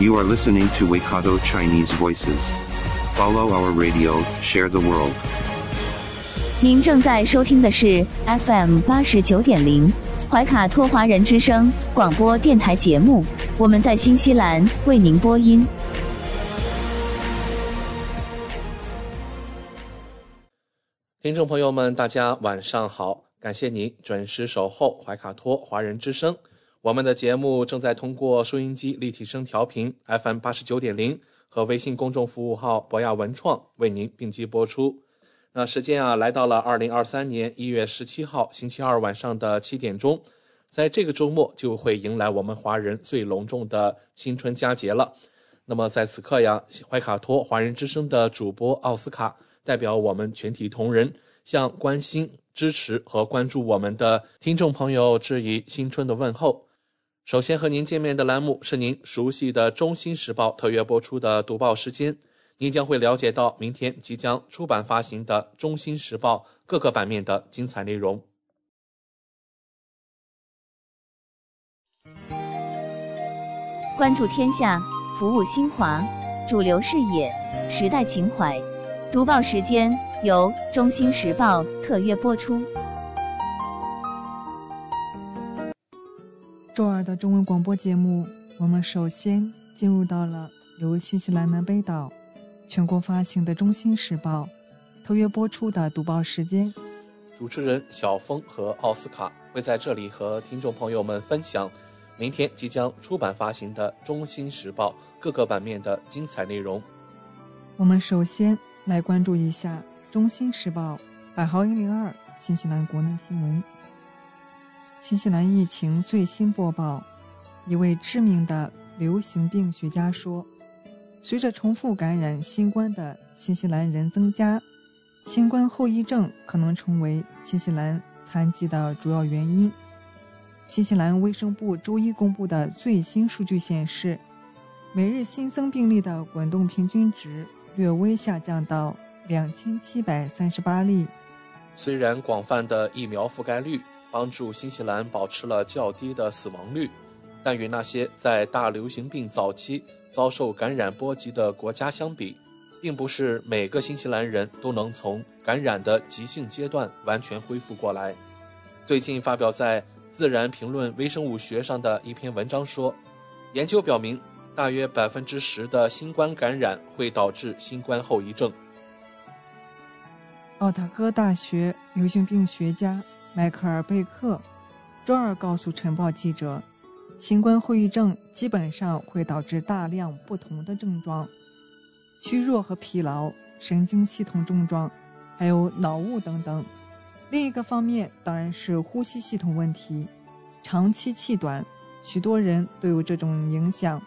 You are listening to Waikato Chinese Voices. Follow our radio, share the world. 您正在收听的是 FM 八十九点零怀卡托华人之声广播电台节目，我们在新西兰为您播音。听众朋友们，大家晚上好，感谢您准时守候怀卡托华人之声。我们的节目正在通过收音机立体声调频 FM 八十九点零和微信公众服务号博雅文创为您并机播出。那时间啊，来到了二零二三年一月十七号星期二晚上的七点钟，在这个周末就会迎来我们华人最隆重的新春佳节了。那么在此刻呀，怀卡托华人之声的主播奥斯卡代表我们全体同仁，向关心、支持和关注我们的听众朋友致以新春的问候。首先和您见面的栏目是您熟悉的《中新时报》特约播出的读报时间，您将会了解到明天即将出版发行的《中新时报》各个版面的精彩内容。关注天下，服务新华，主流视野，时代情怀。读报时间由中新时报特约播出。周二的中文广播节目，我们首先进入到了由新西兰南北岛全国发行的《中新时报》特约播出的读报时间。主持人小峰和奥斯卡会在这里和听众朋友们分享明天即将出版发行的《中新时报》各个版面的精彩内容。我们首先来关注一下《中新时报》百豪一零二新西兰国内新闻。新西兰疫情最新播报：一位知名的流行病学家说，随着重复感染新冠的新西兰人增加，新冠后遗症可能成为新西兰残疾的主要原因。新西兰卫生部周一公布的最新数据显示，每日新增病例的滚动平均值略微下降到两千七百三十八例。虽然广泛的疫苗覆盖率帮助新西兰保持了较低的死亡率，但与那些在大流行病早期遭受感染波及的国家相比，并不是每个新西兰人都能从感染的急性阶段完全恢复过来。最近发表在《自然评论微生物学》上的一篇文章说，研究表明，大约百分之十的新冠感染会导致新冠后遗症。奥塔哥大学流行病学家迈克尔·贝克周二告诉晨报记者，新冠后遗症基本上会导致大量不同的症状，虚弱和疲劳、神经系统症状，还有脑雾等等。另一个方面当然是呼吸系统问题，长期气短，许多人都有这种影响。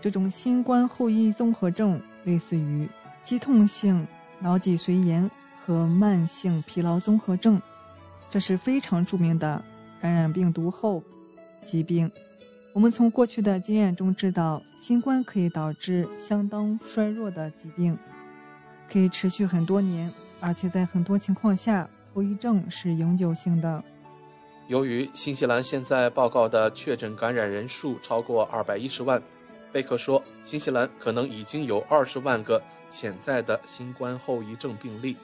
这种新冠后遗综合症类似于肌痛性脑脊髓炎和慢性疲劳综合症，这是非常著名的感染病毒后疾病。我们从过去的经验中知道，新冠可以导致相当衰弱的疾病，可以持续很多年，而且在很多情况下，后遗症是永久性的。由于新西兰现在报告的确诊感染人数超过二百一十万，贝克说，新西兰可能已经有二十万个潜在的新冠后遗症病例。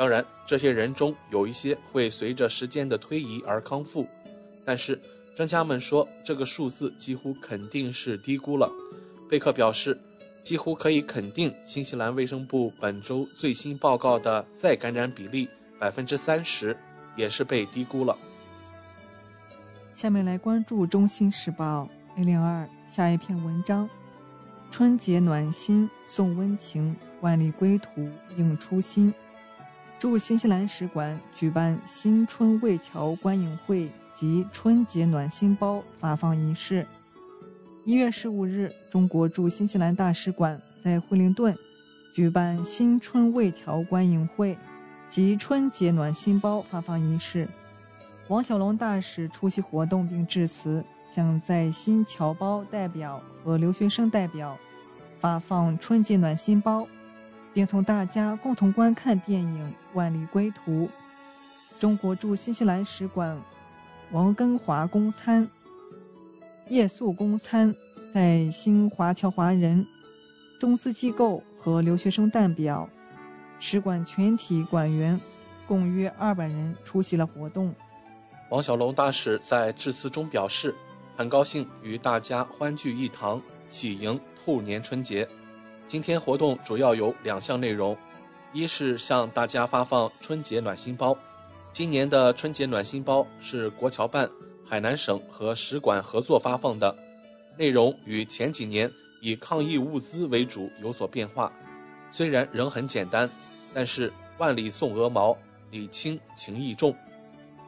当然，这些人中有一些会随着时间的推移而康复，但是专家们说这个数字几乎肯定是低估了。贝克表示，几乎可以肯定，新西兰卫生部本周最新报告的再感染比例百分之三十也是被低估了。下面来关注《中新时报》零零二下一篇文章：春节暖心送温情，万里归途映初心。驻新西兰使馆举办新春卫侨观影会及春节暖心包发放仪式。一月十五日，中国驻新西兰大使馆在惠灵顿举办新春卫侨观影会及春节暖心包发放仪式。王小龙大使出席活动并致辞，向在新侨胞代表和留学生代表发放春节暖心包，并同大家共同观看电影《万里归途》。中国驻新西兰使馆王根华公参、叶素公参在新华侨华人、中资机构和留学生代表、使馆全体馆员共约二百人出席了活动。王小龙大使在致辞中表示，很高兴与大家欢聚一堂，喜迎兔年春节。今天活动主要有两项内容，一是向大家发放春节暖心包。今年的春节暖心包是国侨办、海南省和使馆合作发放的，内容与前几年以抗疫物资为主有所变化。虽然仍很简单，但是万里送鹅毛，礼轻情意重。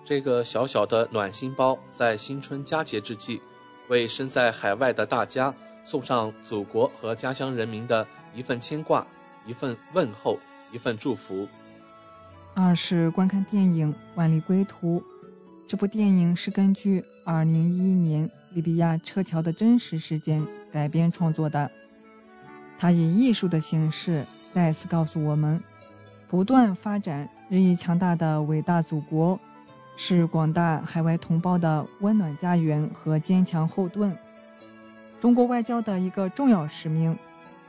这个小小的暖心包，在新春佳节之际，为身在海外的大家送上祖国和家乡人民的一份牵挂、一份问候、一份祝福。二是观看电影《万里归途》，这部电影是根据2011年利比亚撤侨的真实事件改编创作的，它以艺术的形式再次告诉我们，不断发展、日益强大的伟大祖国。是广大海外同胞的温暖家园和坚强后盾。中国外交的一个重要使命，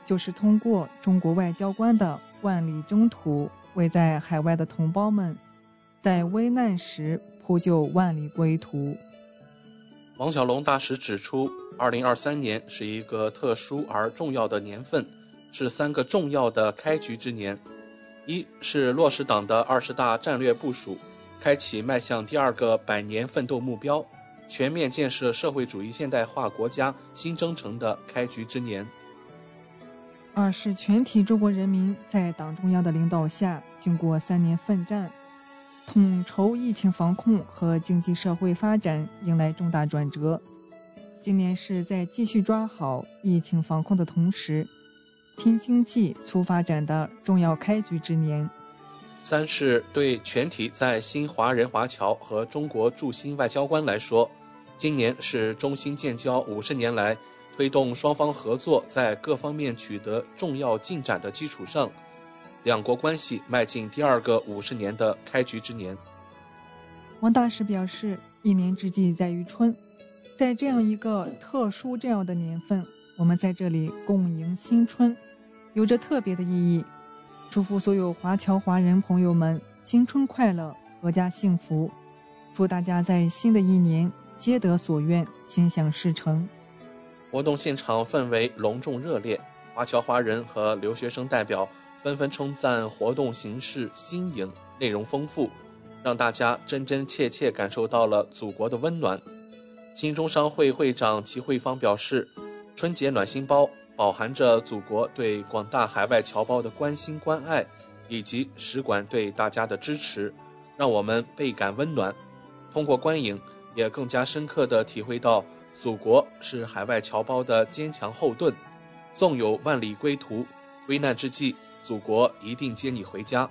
就是通过中国外交官的万里征途，为在海外的同胞们在危难时铺就万里归途。王小龙大使指出，二零二三年是一个特殊而重要的年份，是三个重要的开局之年：一是落实党的二十大战略部署。开启迈向第二个百年奋斗目标、全面建设社会主义现代化国家新征程的开局之年。二是全体中国人民在党中央的领导下，经过三年奋战，统筹疫情防控和经济社会发展迎来重大转折。今年是在继续抓好疫情防控的同时，拼经济促发展的重要开局之年。三是对全体在新华人华侨和中国驻新外交官来说，今年是中新建交五十年来推动双方合作在各方面取得重要进展的基础上，两国关系迈进第二个五十年的开局之年。王大使表示，一年之计在于春，在这样一个特殊这样的年份，我们在这里共迎新春，有着特别的意义。祝福所有华侨华人朋友们新春快乐，阖家幸福。祝大家在新的一年皆得所愿，心想事成。活动现场氛围隆重热烈，华侨华人和留学生代表纷纷称赞活动形式新颖、内容丰富，让大家真真切切感受到了祖国的温暖。新中商会会长齐慧芳表示：“春节暖心包。”饱含着祖国对广大海外侨胞的关心关爱，以及使馆对大家的支持，让我们倍感温暖。通过观影，也更加深刻地体会到祖国是海外侨胞的坚强后盾。纵有万里归途，危难之际，祖国一定接你回家。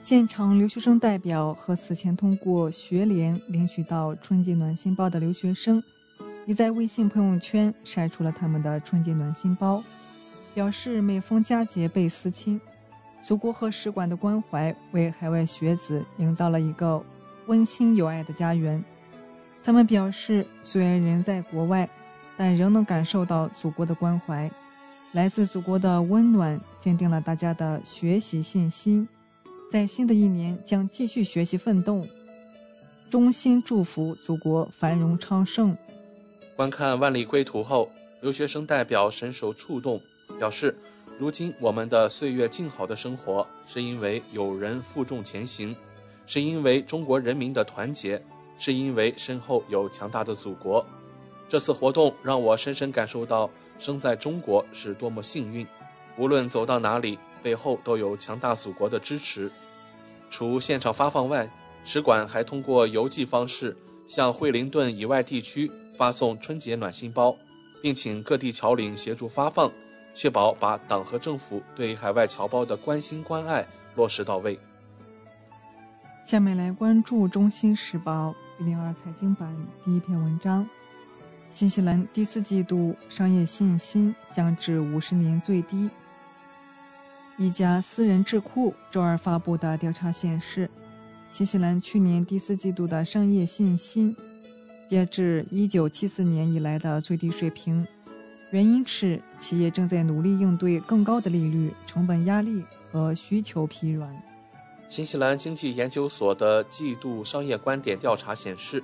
现场留学生代表和此前通过学联领取到春节暖心包的留学生。也在微信朋友圈晒出了他们的春节暖心包，表示每逢佳节倍思亲，祖国和使馆的关怀为海外学子营造了一个温馨有爱的家园。他们表示，虽然人在国外，但仍能感受到祖国的关怀，来自祖国的温暖坚定了大家的学习信心，在新的一年将继续学习奋斗，衷心祝福祖国繁荣昌盛。观看《万里归途》后，留学生代表深受触动，表示：“如今我们的岁月静好的生活，是因为有人负重前行，是因为中国人民的团结，是因为身后有强大的祖国。”这次活动让我深深感受到，生在中国是多么幸运。无论走到哪里，背后都有强大祖国的支持。除现场发放外，使馆还通过邮寄方式向惠灵顿以外地区。发送春节暖心包，并请各地侨领协助发放，确保把党和政府对海外侨胞的关心关爱落实到位。下面来关注《中新时报》一零二财经版第一篇文章：新西兰第四季度商业信心降至五十年最低。一家私人智库周二发布的调查显示，新西兰去年第四季度的商业信心跌至一九七四年以来的最低水平，原因是企业正在努力应对更高的利率、成本压力和需求疲软。新西兰经济研究所的季度商业观点调查显示，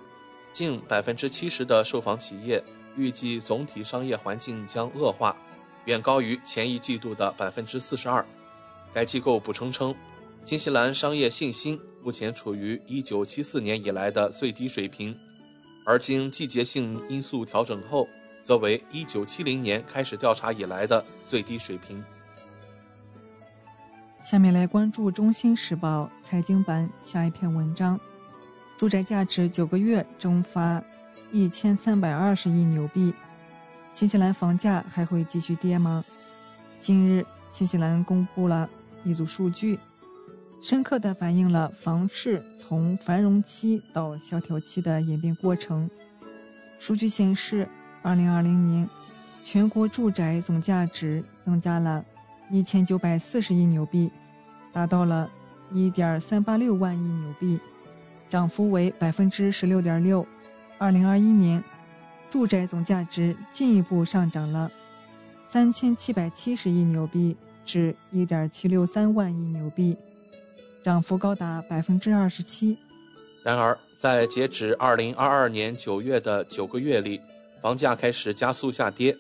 近百分之七十的受访企业预计总体商业环境将恶化，远高于前一季度的百分之四十二。该机构补充称，新西兰商业信心目前处于一九七四年以来的最低水平，而经季节性因素调整后，则为一九七零年开始调查以来的最低水平。下面来关注《中新时报》财经版下一篇文章：住宅价值九个月蒸发一千三百二十亿纽币，新西兰房价还会继续跌吗？近日，新西兰公布了一组数据，深刻地反映了房市从繁荣期到萧条期的演变过程。数据显示，二零二零年全国住宅总价值增加了。一千九百四十亿纽币，达到了一点三八六万亿纽币，涨幅为百分之十六点六。二零二一年，住宅总价值进一步上涨了三千七百七十亿纽币至一点七六三万亿纽币，涨幅高达百分之二十七。然而，在截止二零二二年九月的九个月里，房价开始加速下跌。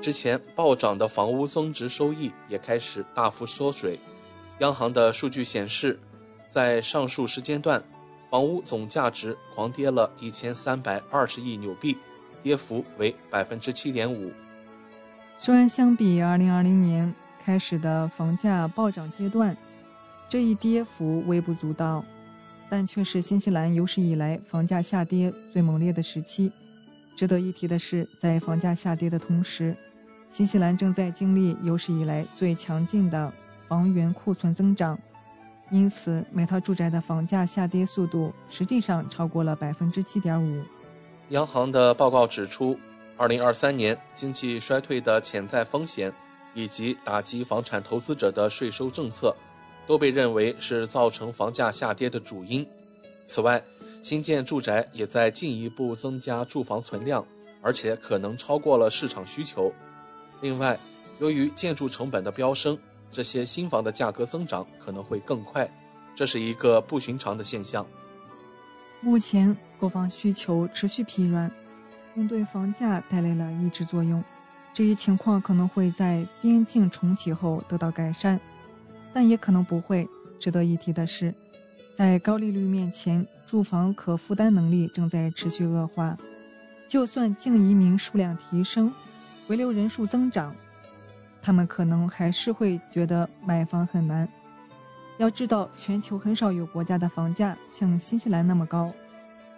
之前暴涨的房屋增值收益也开始大幅缩水。央行的数据显示，在上述时间段，房屋总价值狂跌了一千三百二十亿纽币，跌幅为百分之七点五。虽然相比二零二零年开始的房价暴涨阶段，这一跌幅微不足道，但却是新西兰有史以来房价下跌最猛烈的时期。值得一提的是，在房价下跌的同时，新西兰正在经历有史以来最强劲的房源库存增长，因此每套住宅的房价下跌速度实际上超过了百分之七点五。央行的报告指出，二零二三年经济衰退的潜在风险以及打击房产投资者的税收政策，都被认为是造成房价下跌的主因。此外，新建住宅也在进一步增加住房存量，而且可能超过了市场需求。另外，由于建筑成本的飙升，这些新房的价格增长可能会更快，这是一个不寻常的现象。目前购房需求持续疲软，并对房价带来了抑制作用。这一情况可能会在边境重启后得到改善，但也可能不会。值得一提的是，在高利率面前，住房可负担能力正在持续恶化。就算净移民数量提升，回流人数增长，他们可能还是会觉得买房很难。要知道，全球很少有国家的房价像新西兰那么高。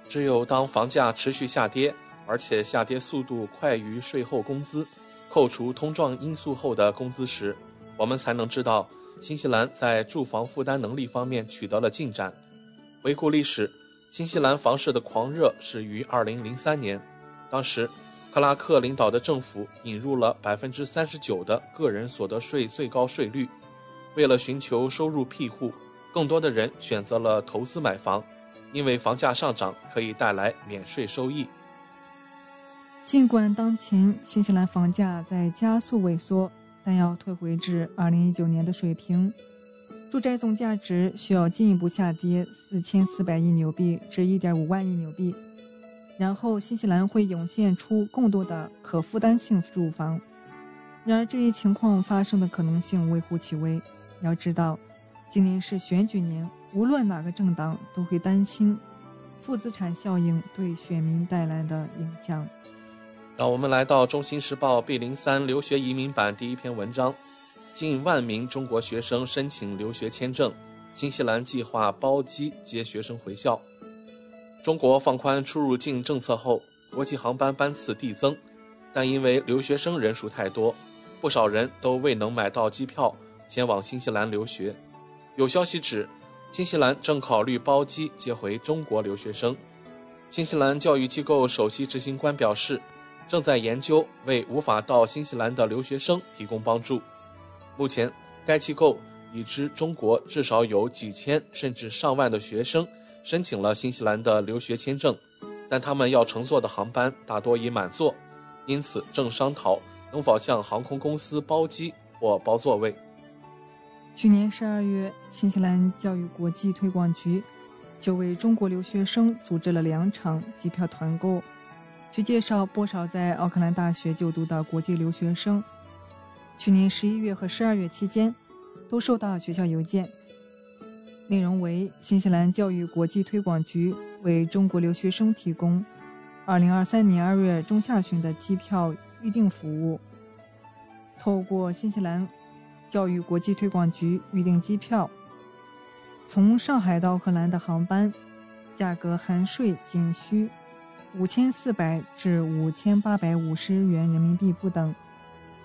只有当房价持续下跌，而且下跌速度快于税后工资，扣除通胀因素后的工资时，我们才能知道新西兰在住房负担能力方面取得了进展。回顾历史，新西兰房市的狂热始于2003年，当时。克拉克领导的政府引入了百分之三十九的个人所得税最高税率。为了寻求收入庇护，更多的人选择了投资买房，因为房价上涨可以带来免税收益。尽管当前新西兰房价在加速萎缩，但要退回至二零一九年的水平，住宅总价值需要进一步下跌四千四百亿纽币至一点五万亿纽币。然后，新西兰会涌现出更多的可负担性住房。然而，这一情况发生的可能性微乎其微。要知道，今年是选举年，无论哪个政党都会担心负资产效应对选民带来的影响。让我们来到《中新时报》B 零三留学移民版第一篇文章：近万名中国学生申请留学签证，新西兰计划包机接学生回校。中国放宽出入境政策后，国际航班班次递增，但因为留学生人数太多，不少人都未能买到机票前往新西兰留学。有消息指，新西兰正考虑包机接回中国留学生。新西兰教育机构首席执行官表示，正在研究为无法到新西兰的留学生提供帮助。目前，该机构已知中国至少有几千甚至上万的学生申请了新西兰的留学签证，但他们要乘坐的航班大多已满座，因此正商讨能否向航空公司包机或包座位。去年十二月，新西兰教育国际推广局就为中国留学生组织了两场机票团购。据介绍，不少在奥克兰大学就读的国际留学生，去年十一月和十二月期间，都收到学校邮件，内容为新西兰教育国际推广局为中国留学生提供二零二三年二月中下旬的机票预订服务。透过新西兰。教育国际推广局预订机票，从上海到荷兰的航班，价格含税仅需五千四百至五千八百五十元人民币不等。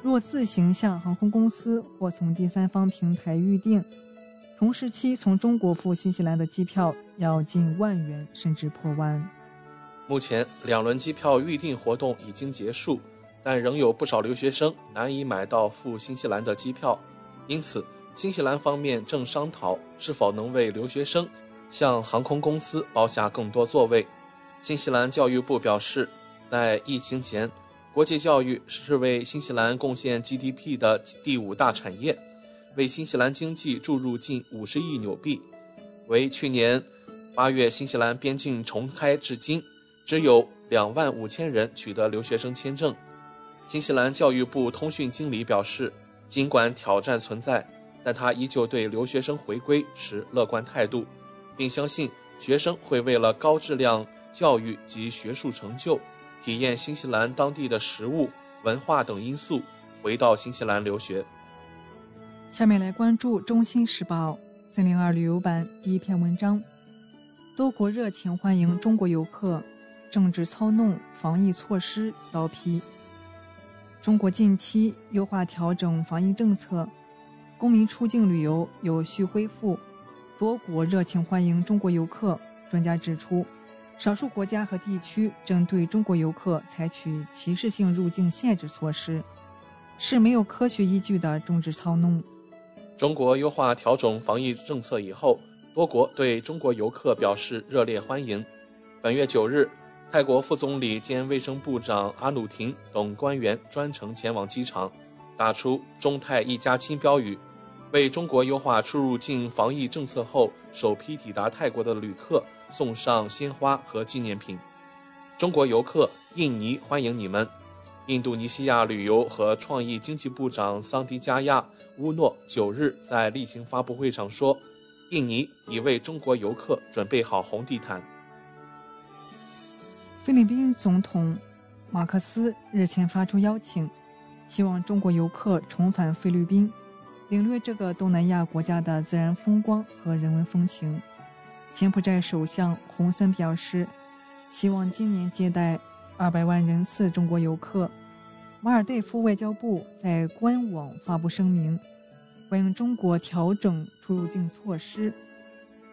若自行向航空公司或从第三方平台预订，同时期从中国赴新西兰的机票要近万元，甚至破万。目前两轮机票预订活动已经结束，但仍有不少留学生难以买到赴新西兰的机票。因此，新西兰方面正商讨是否能为留学生向航空公司包下更多座位。新西兰教育部表示，在疫情前，国际教育是为新西兰贡献 GDP 的第五大产业，为新西兰经济注入近五十亿纽币。为去年八月新西兰边境重开至今，只有两万五千人取得留学生签证。新西兰教育部通讯经理表示。尽管挑战存在，但他依旧对留学生回归持乐观态度，并相信学生会为了高质量教育及学术成就，体验新西兰当地的食物、文化等因素，回到新西兰留学。下面来关注《中新时报》三零二旅游版第一篇文章：多国热情欢迎中国游客，政治操弄防疫措施遭批。中国近期优化调整防疫政策，公民出境旅游有序恢复，多国热情欢迎中国游客。专家指出，少数国家和地区针对中国游客采取歧视性入境限制措施，是没有科学依据的政治操弄。中国优化调整防疫政策以后，多国对中国游客表示热烈欢迎。本月九日。泰国副总理兼卫生部长阿努廷等官员专程前往机场，打出“中泰一家亲”标语，为中国优化出入境防疫政策后首批抵达泰国的旅客送上鲜花和纪念品。中国游客，印尼欢迎你们！印度尼西亚旅游和创意经济部长桑迪加亚乌诺九日在例行发布会上说：“印尼已为中国游客准备好红地毯。”菲律宾总统马克思日前发出邀请，希望中国游客重返菲律宾，领略这个东南亚国家的自然风光和人文风情。柬埔寨首相洪森表示，希望今年接待二百万人次中国游客。马尔代夫外交部在官网发布声明，欢迎中国调整出入境措施，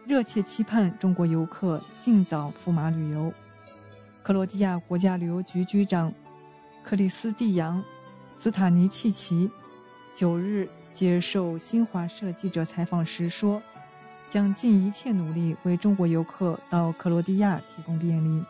热切期盼中国游客尽早赴马旅游。克罗地亚国家旅游局局长克里斯蒂扬·斯塔尼契奇九日接受新华社记者采访时说：“将尽一切努力为中国游客到克罗地亚提供便利。”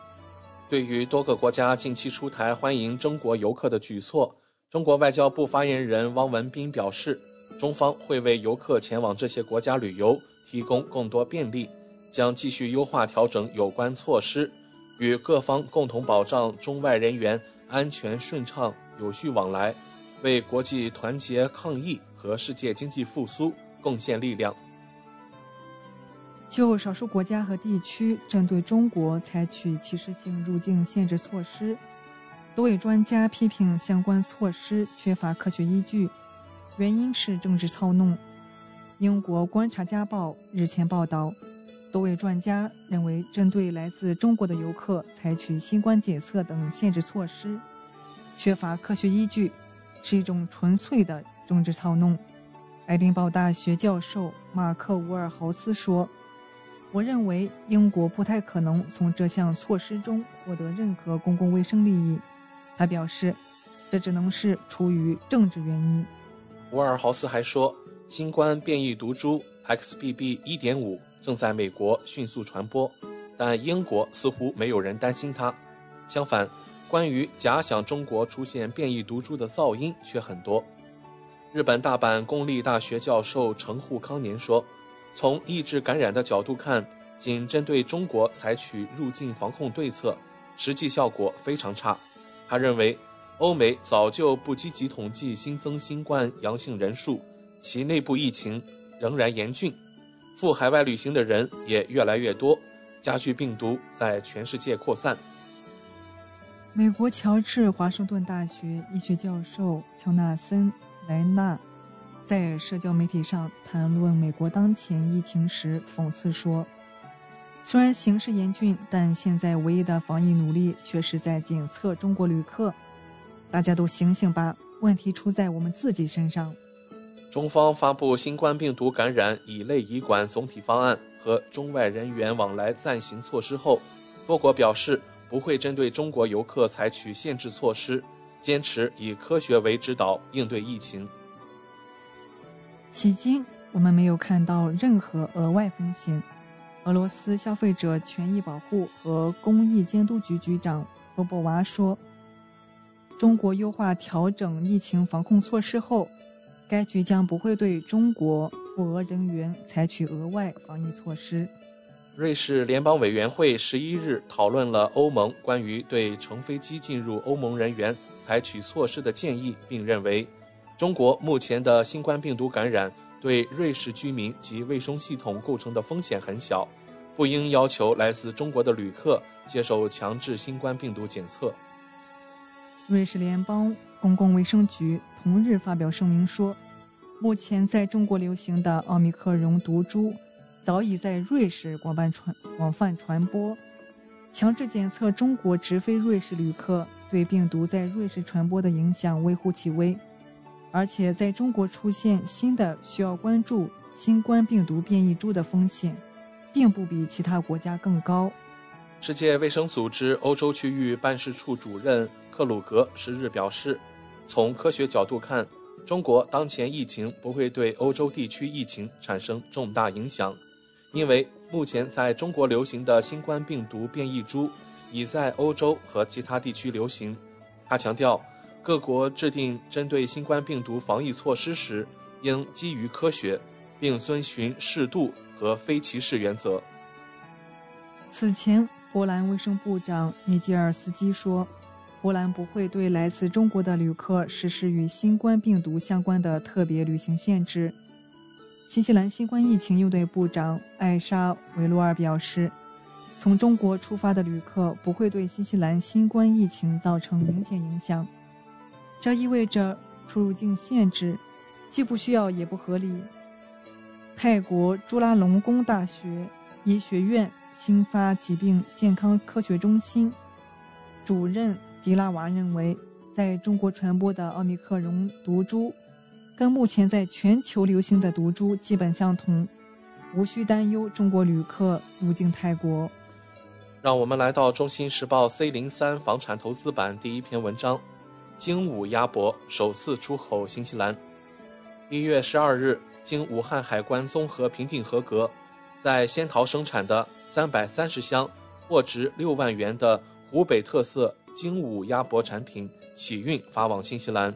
对于多个国家近期出台欢迎中国游客的举措，中国外交部发言人汪文斌表示：“中方会为游客前往这些国家旅游提供更多便利，将继续优化调整有关措施。”与各方共同保障中外人员安全顺畅有序往来，为国际团结抗疫和世界经济复苏贡献力量。就少数国家和地区针对中国采取歧视性入境限制措施，多位专家批评相关措施缺乏科学依据，原因是政治操弄。英国《观察家报》日前报道。多位专家认为，针对来自中国的游客采取新冠检测等限制措施，缺乏科学依据，是一种纯粹的政治操弄。爱丁堡大学教授马克·伍尔豪斯说：“我认为英国不太可能从这项措施中获得任何公共卫生利益。”他表示，这只能是出于政治原因。沃尔豪斯还说，新冠变异毒株 XBB.1.5 正在美国迅速传播，但英国似乎没有人担心它。相反，关于假想中国出现变异毒株的噪音却很多。日本大阪公立大学教授程户康年说：“从抑制感染的角度看，仅针对中国采取入境防控对策，实际效果非常差。”他认为，欧美早就不积极统计新增新冠阳性人数，其内部疫情仍然严峻，赴海外旅行的人也越来越多，加剧病毒在全世界扩散。美国乔治华盛顿大学医学教授乔纳森。莱纳在社交媒体上谈论美国当前疫情时，讽刺说：“虽然形势严峻，但现在唯一的防疫努力却是在检测中国旅客。大家都醒醒吧，问题出在我们自己身上。”中方发布新冠病毒感染乙类乙管总体方案和中外人员往来暂行措施后，多国表示不会针对中国游客采取限制措施。坚持以科学为指导应对疫情。迄今，我们没有看到任何额外风险。俄罗斯消费者权益保护和公益监督局局长波波娃说：“中国优化调整疫情防控措施后，该局将不会对中国赴俄人员采取额外防疫措施。”瑞士联邦委员会十一日讨论了欧盟关于对乘飞机进入欧盟人员。采取措施的建议，并认为，中国目前的新冠病毒感染对瑞士居民及卫生系统构成的风险很小，不应要求来自中国的旅客接受强制新冠病毒检测。瑞士联邦公共卫生局同日发表声明说，目前在中国流行的奥密克戎毒株早已在瑞士广泛传广泛传播，强制检测中国直飞瑞士旅客。对病毒在瑞士传播的影响微乎其微，而且在中国出现新的需要关注新冠病毒变异株的风险，并不比其他国家更高。世界卫生组织欧洲区域办事处主任克鲁格十日表示，从科学角度看，中国当前疫情不会对欧洲地区疫情产生重大影响，因为目前在中国流行的新冠病毒变异株。已在欧洲和其他地区流行。他强调，各国制定针对新冠病毒防疫措施时，应基于科学，并遵循适度和非歧视原则。此前，波兰卫生部长尼基尔斯基说，波兰不会对来自中国的旅客实施与新冠病毒相关的特别旅行限制。新西兰新冠疫情应对部长艾莎维洛尔表示。从中国出发的旅客不会对新西兰新冠疫情造成明显影响，这意味着出入境限制既不需要也不合理。泰国朱拉隆功大学医学院新发疾病健康科学中心主任迪拉瓦认为，在中国传播的奥密克戎毒株跟目前在全球流行的毒株基本相同，无需担忧中国旅客入境泰国。让我们来到《中新时报》C 零三房产投资版第一篇文章：精武鸭脖首次出口新西兰。一月十二日，经武汉海关综合评定合格，在仙桃生产的三百三十箱、货值六万元的湖北特色精武鸭脖产品起运发往新西兰。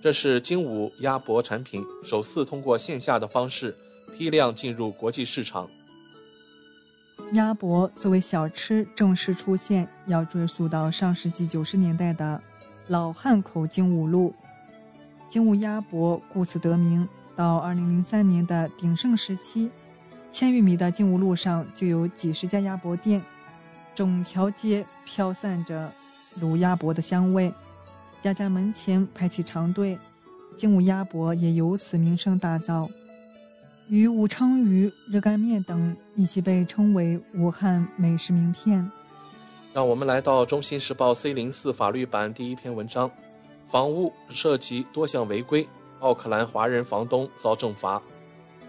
这是精武鸭脖产品首次通过线下的方式批量进入国际市场。鸭脖作为小吃正式出现，要追溯到上世纪九十年代的老汉口精武路。精武鸭脖故此得名。到二零零三年的鼎盛时期，千余米的精武路上就有几十家鸭脖店，整条街飘散着卤鸭脖的香味，家家门前排起长队，精武鸭脖也由此名声大噪。与武昌鱼、热干面等一起被称为武汉美食名片。让我们来到《中新时报》C 零四法律版第一篇文章：房屋涉及多项违规，奥克兰华人房东遭正罚。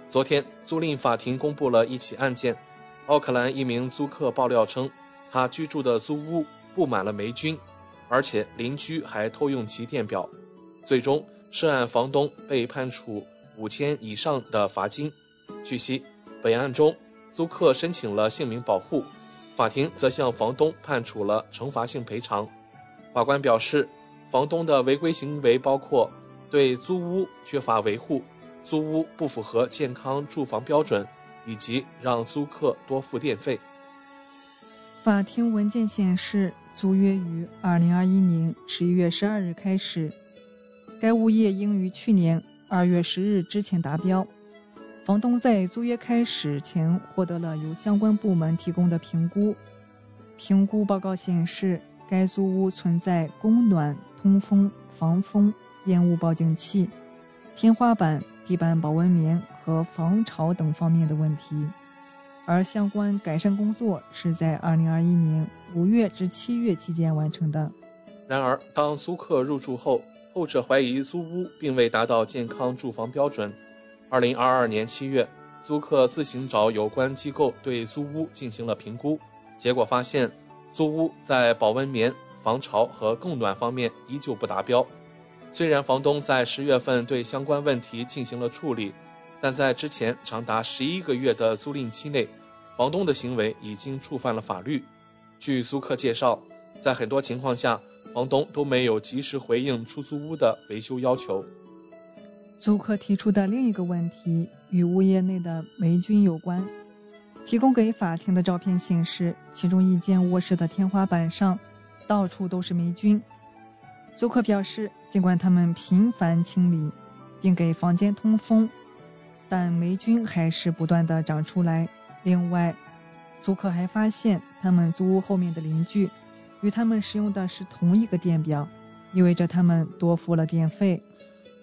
昨天，租赁法庭公布了一起案件，奥克兰一名租客爆料称，他居住的租屋布满了霉菌，而且邻居还偷用其电表。最终，涉案房东被判处五千以上的罚金。据悉，本案中租客申请了姓名保护，法庭则向房东判处了惩罚性赔偿。法官表示。房东的违规行为包括对租屋缺乏维护、租屋不符合健康住房标准，以及让租客多付电费。法庭文件显示，租约于二零二一年十一月十二日开始，该物业应于去年二月十日之前达标。房东在租约开始前获得了由相关部门提供的评估，评估报告显示，该租屋存在供暖。通风、防风、烟雾报警器、天花板、地板保温棉和防潮等方面的问题，而相关改善工作是在2021年5月至7月期间完成的。然而，当租客入住后，后者怀疑租屋并未达到健康住房标准。2022年7月，租客自行找有关机构对租屋进行了评估，结果发现租屋在保温棉。防潮和供暖方面依旧不达标。虽然房东在十月份对相关问题进行了处理，但在之前长达十一个月的租赁期内，房东的行为已经触犯了法律。据租客介绍，在很多情况下，房东都没有及时回应出租屋的维修要求。租客提出的另一个问题与物业内的霉菌有关。提供给法庭的照片显示，其中一间卧室的天花板上。到处都是霉菌。租客表示，尽管他们频繁清理，并给房间通风，但霉菌还是不断的长出来。另外，租客还发现，他们租屋后面的邻居与他们使用的是同一个电表，意味着他们多付了电费。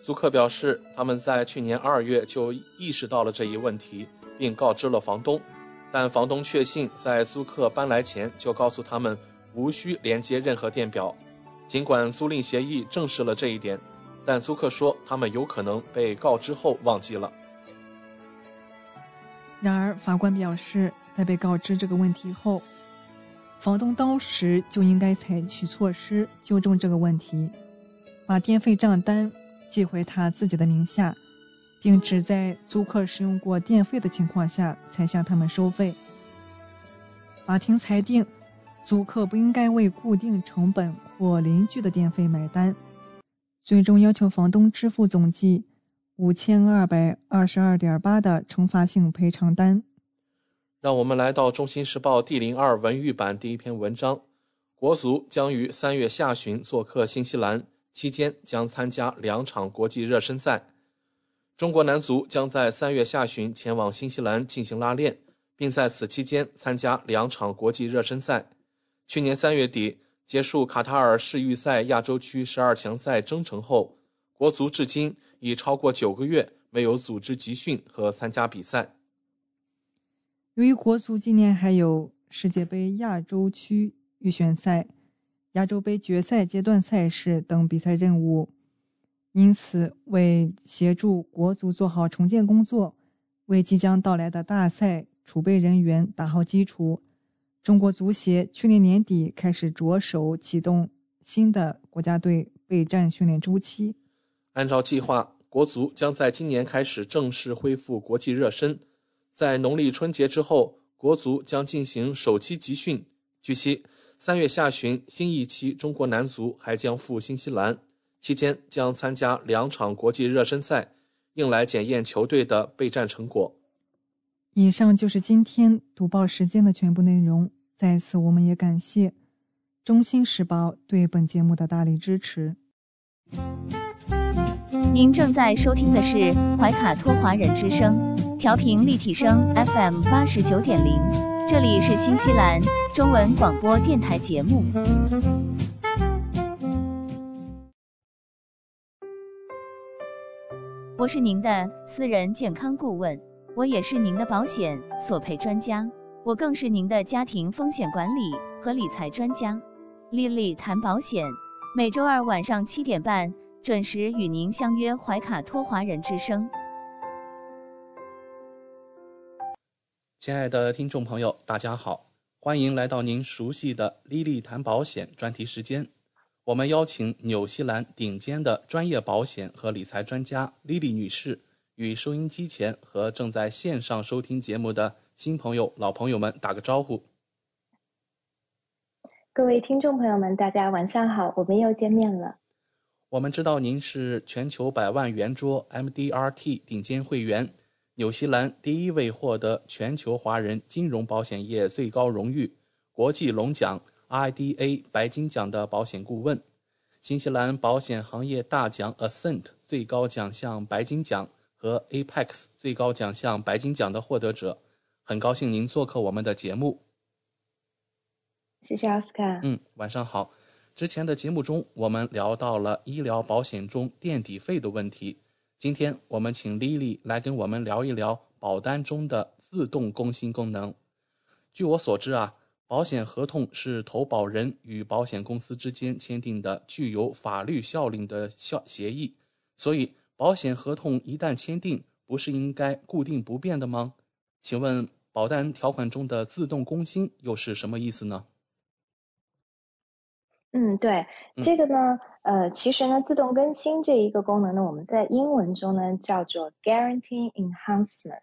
租客表示，他们在去年二月就意识到了这一问题，并告知了房东，但房东确信在租客搬来前就告诉他们。无需连接任何电表，尽管租赁协议证实了这一点，但租客说他们有可能被告知后忘记了。然而，法官表示，在被告知这个问题后，房东当时就应该采取措施纠正这个问题，把电费账单寄回他自己的名下，并只在租客使用过电费的情况下才向他们收费。法庭裁定。租客不应该为固定成本或邻居的电费买单，最终要求房东支付总计五千二百二十二点八的惩罚性赔偿单。让我们来到《中新时报》第零二文娱版第一篇文章：国足将于三月下旬做客新西兰，期间将参加两场国际热身赛。中国男足将在三月下旬前往新西兰进行拉练，并在此期间参加两场国际热身赛。去年三月底结束卡塔尔世预赛亚洲区十二强赛征程后，国足至今已超过九个月没有组织集训和参加比赛。由于国足今年还有世界杯亚洲区预选赛、亚洲杯决赛阶段赛事等比赛任务，因此为协助国足做好重建工作，为即将到来的大赛储备人员打好基础。中国足协去年年底开始着手启动新的国家队备战训练周期。按照计划，国足将在今年开始正式恢复国际热身。在农历春节之后，国足将进行首期集训。据悉，三月下旬，新一期中国男足还将赴新西兰，期间将参加两场国际热身赛，用来检验球队的备战成果。以上就是今天读报时间的全部内容。在此，我们也感谢《中新时报》对本节目的大力支持。您正在收听的是怀卡托华人之声，调频立体声 FM 八十九点零，这里是新西兰中文广播电台节目。我是您的私人健康顾问。我也是您的保险索赔专家，我更是您的家庭风险管理和理财专家。丽丽谈保险，每周二晚上七点半准时与您相约怀卡托华人之声。亲爱的听众朋友，大家好，欢迎来到您熟悉的“莉莉谈保险”专题时间。我们邀请纽西兰顶尖的专业保险和理财专家莉莉女士，与收音机前和正在线上收听节目的新朋友、老朋友们打个招呼。各位听众朋友们，大家晚上好，我们又见面了。我们知道您是全球百万圆桌 MDRT 顶尖会员，纽西兰第一位获得全球华人金融保险业最高荣誉国际龙奖 IDA 白金奖的保险顾问，新西兰保险行业大奖 Ascent 最高奖项白金奖和 Apex 最高奖项白金奖的获得者。很高兴您做客我们的节目。谢谢奥斯卡。嗯，晚上好。之前的节目中，我们聊到了医疗保险中垫底费的问题。今天我们请 Lily 来跟我们聊一聊保单中的自动更新功能。据我所知啊，保险合同是投保人与保险公司之间签订的具有法律效力的效协议，所以保险合同一旦签订，不是应该固定不变的吗？请问保单条款中的自动更新又是什么意思呢？嗯，对，这个呢，呃，其实呢，自动更新这一个功能呢，我们在英文中呢叫做 Guarantee Enhancement，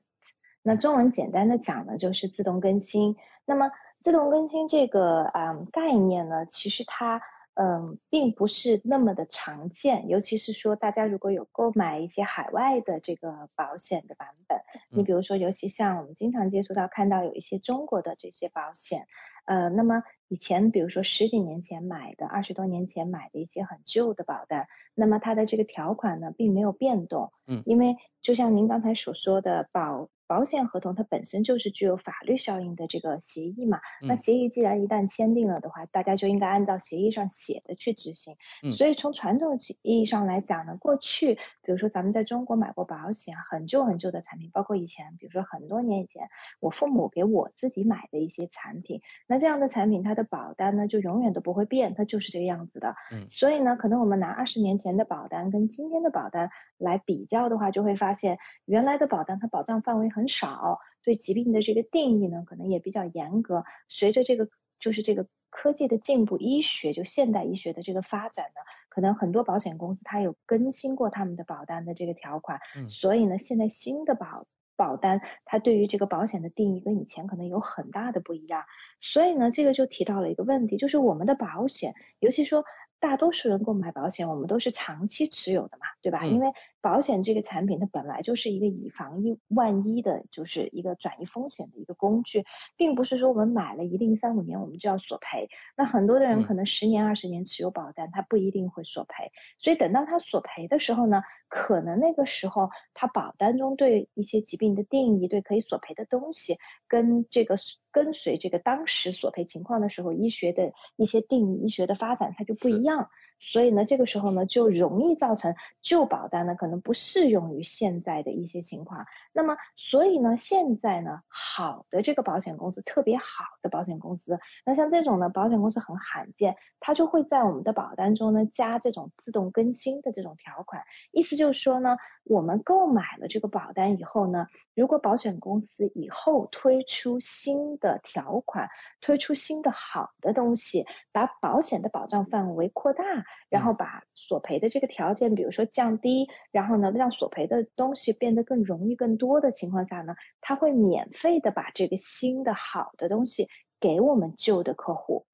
那中文简单的讲呢就是自动更新。那么自动更新这个啊概念呢，其实它嗯并不是那么的常见，尤其是说大家如果有购买一些海外的这个保险的版本，你比如说，尤其像我们经常接触到看到有一些中国的这些保险。呃，那么以前比如说十几年前买的，二十多年前买的一些很旧的保单，那么它的这个条款呢并没有变动，嗯，因为就像您刚才所说的保。保险合同它本身就是具有法律效应的这个协议嘛，那协议既然一旦签订了的话，大家就应该按照协议上写的去执行。所以从传统意义上来讲呢，过去比如说咱们在中国买过保险，很旧很旧的产品，包括以前比如说很多年以前我父母给我自己买的一些产品，那这样的产品它的保单呢就永远都不会变，它就是这个样子的。所以呢，可能我们拿二十年前的保单跟今天的保单来比较的话，就会发现原来的保单它保障范围很。很少对疾病的这个定义呢，可能也比较严格。随着这个就是这个科技的进步，医学就现代医学的这个发展呢，可能很多保险公司它有更新过他们的保单的这个条款。所以呢，现在新的保保单它对于这个保险的定义跟以前可能有很大的不一样。所以呢，这个就提到了一个问题，就是我们的保险，尤其说。大多数人购买保险，我们都是长期持有的嘛，对吧？因为保险这个产品，它本来就是一个以防一万一的，就是一个转移风险的一个工具，并不是说我们买了一定三五年我们就要索赔。那很多的人可能十年、二十年持有保单，他不一定会索赔。所以等到他索赔的时候呢，可能那个时候他保单中对一些疾病的定义、对可以索赔的东西，跟这个跟随这个当时索赔情况的时候，医学的一些定义、医学的发展，它就不一样。所以呢，这个时候呢，就容易造成旧保单呢可能不适用于现在的一些情况。那么，所以呢，现在呢，好的这个保险公司，特别好的保险公司，那像这种呢，保险公司很罕见，它就会在我们的保单中呢加这种自动更新的这种条款。意思就是说呢，我们购买了这个保单以后呢，如果保险公司以后推出新的条款，推出新的好的东西，把保险的保障范围。扩大，然后把索赔的这个条件，比如说降低，然后呢，让索赔的东西变得更容易、更多的情况下呢，他会免费的把这个新的好的东西给我们旧的客户。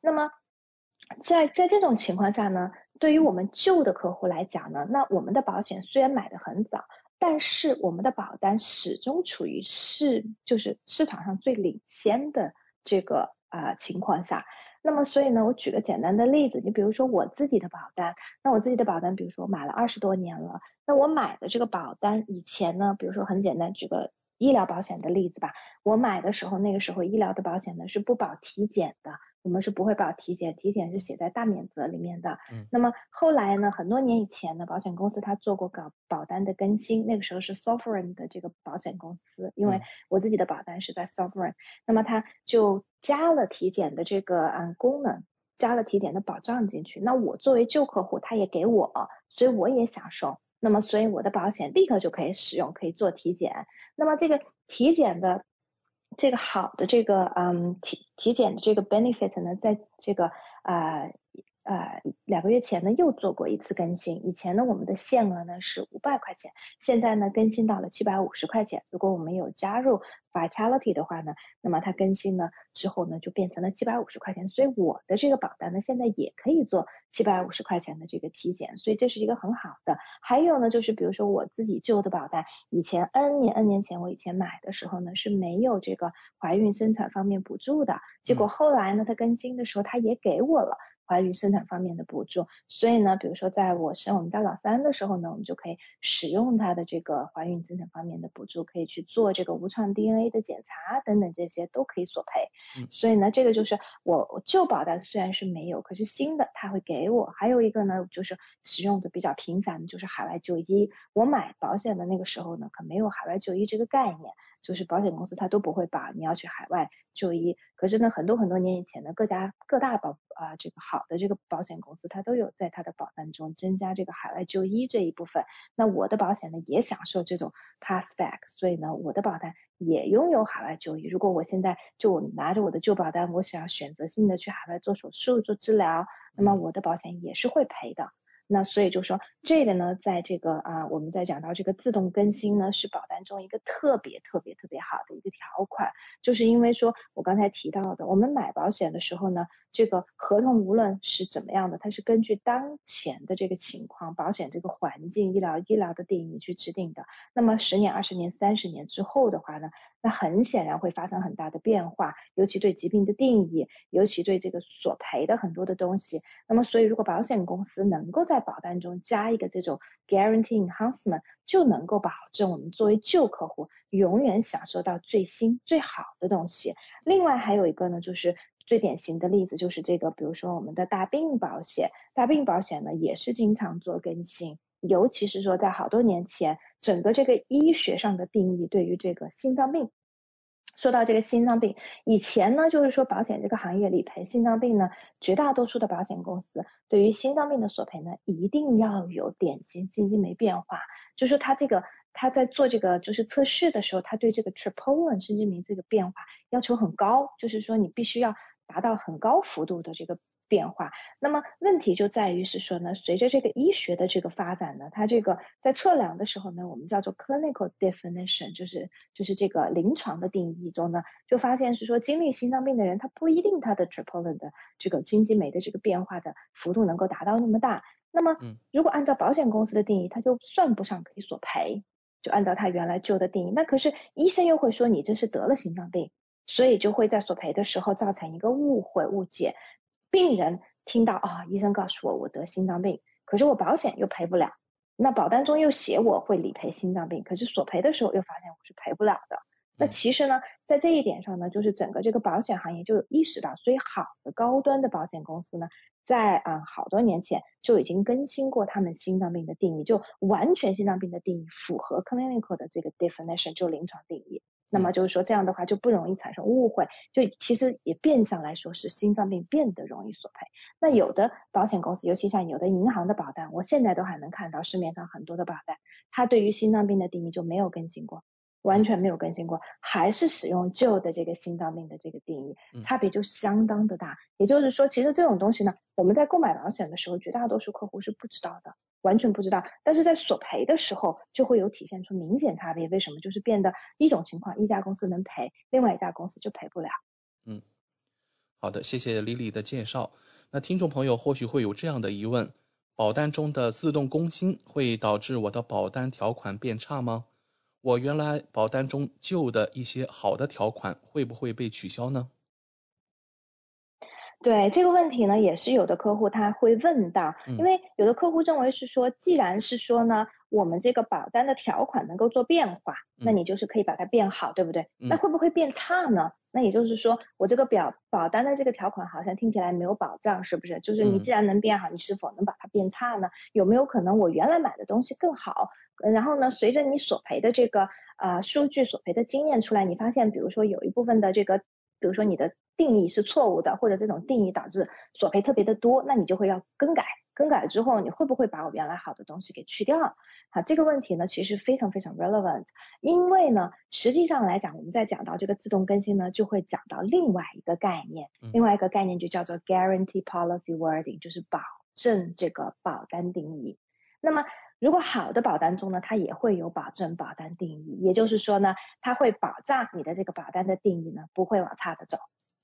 那么，在在这种情况下呢，对于我们旧的客户来讲呢，那我们的保险虽然买的很早，但是我们的保单始终处于市就是市场上最领先的这个啊情况下。那么，所以呢，我举个简单的例子，你比如说我自己的保单，那我自己的保单，比如说我买了二十多年了，那我买的这个保单以前呢，比如说很简单，举个医疗保险的例子吧，我买的时候，那个时候医疗的保险呢是不保体检的。我们是不会保体检，体检是写在大免责里面的。嗯，那么后来呢？很多年以前呢，保险公司它做过搞保单的更新，那个时候是 Sovereign 的这个保险公司，因为我自己的保单是在 Sovereign，那么它就加了体检的这个嗯功能。加了体检的保障进去，那我作为旧客户，他也给我，所以我也享受。那么，所以我的保险立刻就可以使用，可以做体检。那么这个体检的这个好的这个嗯体体检的这个 benefit 呢，在这个啊。呃，两个月前呢又做过一次更新。以前呢我们的限额呢是五百块钱，现在呢更新到了七百五十块钱。如果我们有加入 Vitality 的话呢，那么它更新呢之后呢就变成了七百五十块钱。所以我的这个保单呢现在也可以做七百五十块钱的这个体检，所以这是一个很好的。还有呢就是比如说我自己旧的保单，以前 N 年 N 年前我以前买的时候呢是没有这个怀孕生产方面补助的，结果后来呢它更新的时候它也给我了。怀孕生产方面的补助，所以呢，比如说在我生我们家老三的时候呢，我们就可以使用它的这个怀孕生产方面的补助，可以去做这个无创 DNA 的检查等等，这些都可以索赔。所以呢，这个就是我旧保单虽然是没有，可是新的他会给我。还有一个呢，就是使用的比较频繁的就是海外就医。我买保险的那个时候呢，可没有海外就医这个概念。就是保险公司它都不会把你要去海外就医，可是呢，很多很多年以前呢，各家各大保啊这个好的这个保险公司，它都有在它的保单中增加这个海外就医这一部分。那我的保险呢也享受这种 pass back，所以呢，我的保单也拥有海外就医。如果我现在就拿着我的旧保单，我想要选择性的去海外做手术做治疗，那么我的保险也是会赔的。那所以就说这个呢，在这个啊，我们在讲到这个自动更新呢，是保单中一个特别特别特别好的一个条款，就是因为说我刚才提到的，我们买保险的时候呢，这个合同无论是怎么样的，它是根据当前的这个情况、保险这个环境、医疗医疗的定义去制定的。那么十年、二十年、三十年之后的话呢？那很显然会发生很大的变化，尤其对疾病的定义，尤其对这个索赔的很多的东西。那么，所以如果保险公司能够在保单中加一个这种 guarantee enhancement，就能够保证我们作为旧客户永远享受到最新最好的东西。另外还有一个呢，就是最典型的例子就是这个，比如说我们的大病保险，大病保险呢也是经常做更新。尤其是说，在好多年前，整个这个医学上的定义对于这个心脏病，说到这个心脏病，以前呢，就是说保险这个行业理赔心脏病呢，绝大多数的保险公司对于心脏病的索赔呢，一定要有典型基金酶变化，就是说他这个他在做这个就是测试的时候，他对这个 troponin 生殖酶这个变化要求很高，就是说你必须要达到很高幅度的这个。变化，那么问题就在于是说呢，随着这个医学的这个发展呢，它这个在测量的时候呢，我们叫做 clinical definition，就是就是这个临床的定义中呢，就发现是说经历心脏病的人，他不一定他的 troponin 的这个经济酶的这个变化的幅度能够达到那么大。那么，如果按照保险公司的定义，它就算不上可以索赔，就按照他原来旧的定义。那可是医生又会说你这是得了心脏病，所以就会在索赔的时候造成一个误会误解。病人听到啊，医生告诉我我得心脏病，可是我保险又赔不了，那保单中又写我会理赔心脏病，可是索赔的时候又发现我是赔不了的。那其实呢，在这一点上呢，就是整个这个保险行业就意识到，所以好的高端的保险公司呢，在啊好多年前就已经更新过他们心脏病的定义，就完全心脏病的定义符合 clinical 的这个 definition，就临床定义。那么就是说，这样的话就不容易产生误会，就其实也变相来说是心脏病变得容易索赔。那有的保险公司，尤其像有的银行的保单，我现在都还能看到市面上很多的保单，它对于心脏病的定义就没有更新过，完全没有更新过，还是使用旧的这个心脏病的这个定义，差别就相当的大。也就是说，其实这种东西呢，我们在购买保险的时候，绝大多数客户是不知道的。完全不知道，但是在索赔的时候就会有体现出明显差别。为什么？就是变得一种情况，一家公司能赔，另外一家公司就赔不了。嗯，好的，谢谢 Lily 的介绍。那听众朋友或许会有这样的疑问：保单中的自动更新会导致我的保单条款变差吗？我原来保单中旧的一些好的条款会不会被取消呢？对这个问题呢，也是有的客户他会问到，因为有的客户认为是说，既然是说呢，我们这个保单的条款能够做变化，那你就是可以把它变好，对不对？那会不会变差呢？那也就是说，我这个表保单的这个条款好像听起来没有保障，是不是？就是你既然能变好，你是否能把它变差呢？有没有可能我原来买的东西更好？然后呢，随着你索赔的这个啊数据索赔的经验出来，你发现，比如说有一部分的这个。比如说你的定义是错误的，或者这种定义导致索赔特别的多，那你就会要更改。更改之后，你会不会把我原来好的东西给去掉？好，这个问题呢，其实非常非常 relevant，因为呢，实际上来讲，我们在讲到这个自动更新呢，就会讲到另外一个概念，另外一个概念就叫做 guarantee policy wording，就是保证这个保单定义。那么，如果好的保单中呢，它也会有保证保单定义，也就是说呢，它会保障你的这个保单的定义呢，不会往差的走。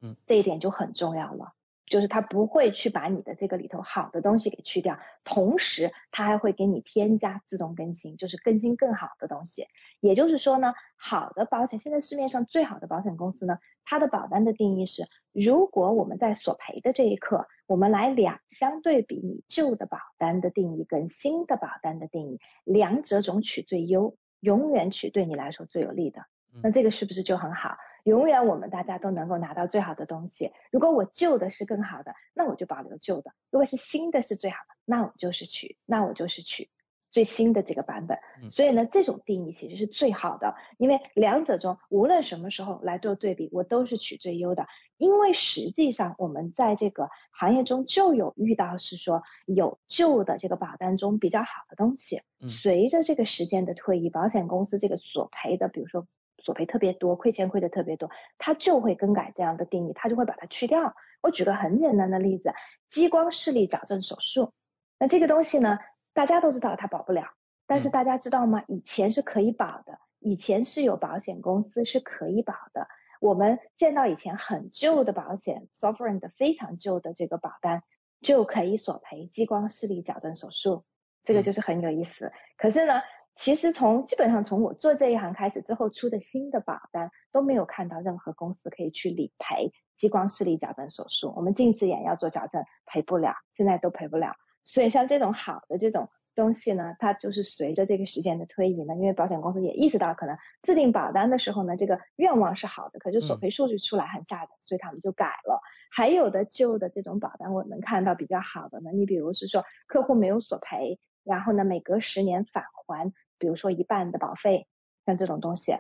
嗯，这一点就很重要了。就是它不会去把你的这个里头好的东西给去掉，同时它还会给你添加自动更新，就是更新更好的东西。也就是说呢，好的保险，现在市面上最好的保险公司呢，它的保单的定义是：如果我们在索赔的这一刻，我们来两相对比你旧的保单的定义跟新的保单的定义，两者总取最优，永远取对你来说最有利的。那这个是不是就很好？永远我们大家都能够拿到最好的东西。如果我旧的是更好的，那我就保留旧的；如果是新的是最好的，那我就是取，那我就是取最新的这个版本。所以呢，这种定义其实是最好的，因为两者中无论什么时候来做对比，我都是取最优的。因为实际上我们在这个行业中就有遇到是说有旧的这个保单中比较好的东西，随着这个时间的推移，保险公司这个索赔的，比如说。索赔特别多，亏钱亏的特别多，他就会更改这样的定义，他就会把它去掉。我举个很简单的例子，激光视力矫正手术，那这个东西呢，大家都知道它保不了，但是大家知道吗？以前是可以保的，以前是有保险公司是可以保的。我们见到以前很旧的保险，sovereign 的非常旧的这个保单，就可以索赔激光视力矫正手术，这个就是很有意思。可是呢？其实从基本上从我做这一行开始之后出的新的保单都没有看到任何公司可以去理赔激光视力矫正手术。我们近视眼要做矫正赔不了，现在都赔不了。所以像这种好的这种东西呢，它就是随着这个时间的推移呢，因为保险公司也意识到可能制定保单的时候呢，这个愿望是好的，可是索赔数据出来很吓人，所以他们就改了。还有的旧的这种保单，我能看到比较好的呢，你比如是说客户没有索赔。然后呢，每隔十年返还，比如说一半的保费，像这种东西。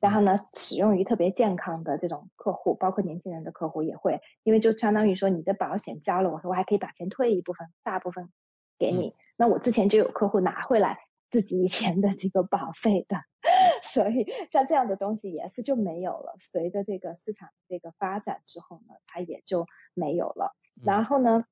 然后呢，使用于特别健康的这种客户，包括年轻人的客户也会，因为就相当于说你的保险交了，我说我还可以把钱退一部分，大部分给你。那我之前就有客户拿回来自己以前的这个保费的，所以像这样的东西也是就没有了。随着这个市场这个发展之后呢，它也就没有了。然后呢？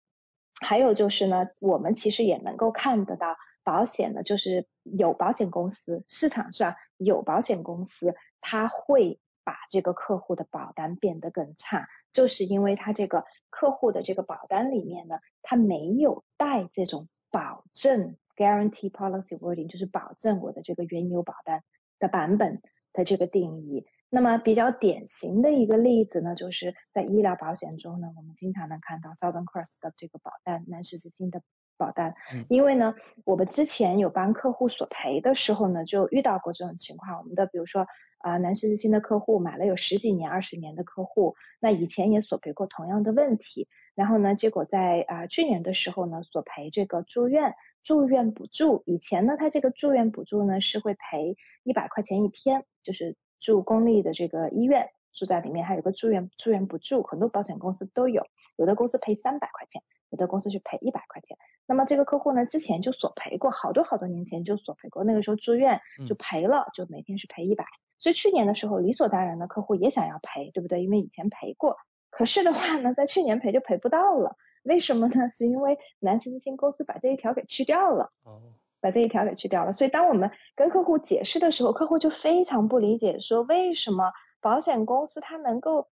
还有就是呢，我们其实也能够看得到，保险呢，就是有保险公司市场上有保险公司，他会把这个客户的保单变得更差，就是因为他这个客户的这个保单里面呢，他没有带这种保证 guarantee policy wording，就是保证我的这个原有保单的版本的这个定义。那么比较典型的一个例子呢，就是在医疗保险中呢，我们经常能看到 Southern Cross 的这个保单，南十字星的保单。因为呢，我们之前有帮客户索赔的时候呢，就遇到过这种情况。我们的比如说啊，南十字星的客户买了有十几年、二十年的客户，那以前也索赔过同样的问题。然后呢，结果在啊去年的时候呢，索赔这个住院住院补助。以前呢，他这个住院补助呢是会赔一百块钱一天，就是。住公立的这个医院，住在里面还有个住院住院补助，很多保险公司都有，有的公司赔三百块钱，有的公司是赔一百块钱。那么这个客户呢，之前就索赔过，好多好多年前就索赔过，那个时候住院就赔了，就每天是赔一百。所以去年的时候，理所当然的客户也想要赔，对不对？因为以前赔过，可是的话呢，在去年赔就赔不到了，为什么呢？是因为南斯基金公司把这一条给去掉了。哦。把这一条给去掉了，所以当我们跟客户解释的时候，客户就非常不理解，说为什么保险公司他能够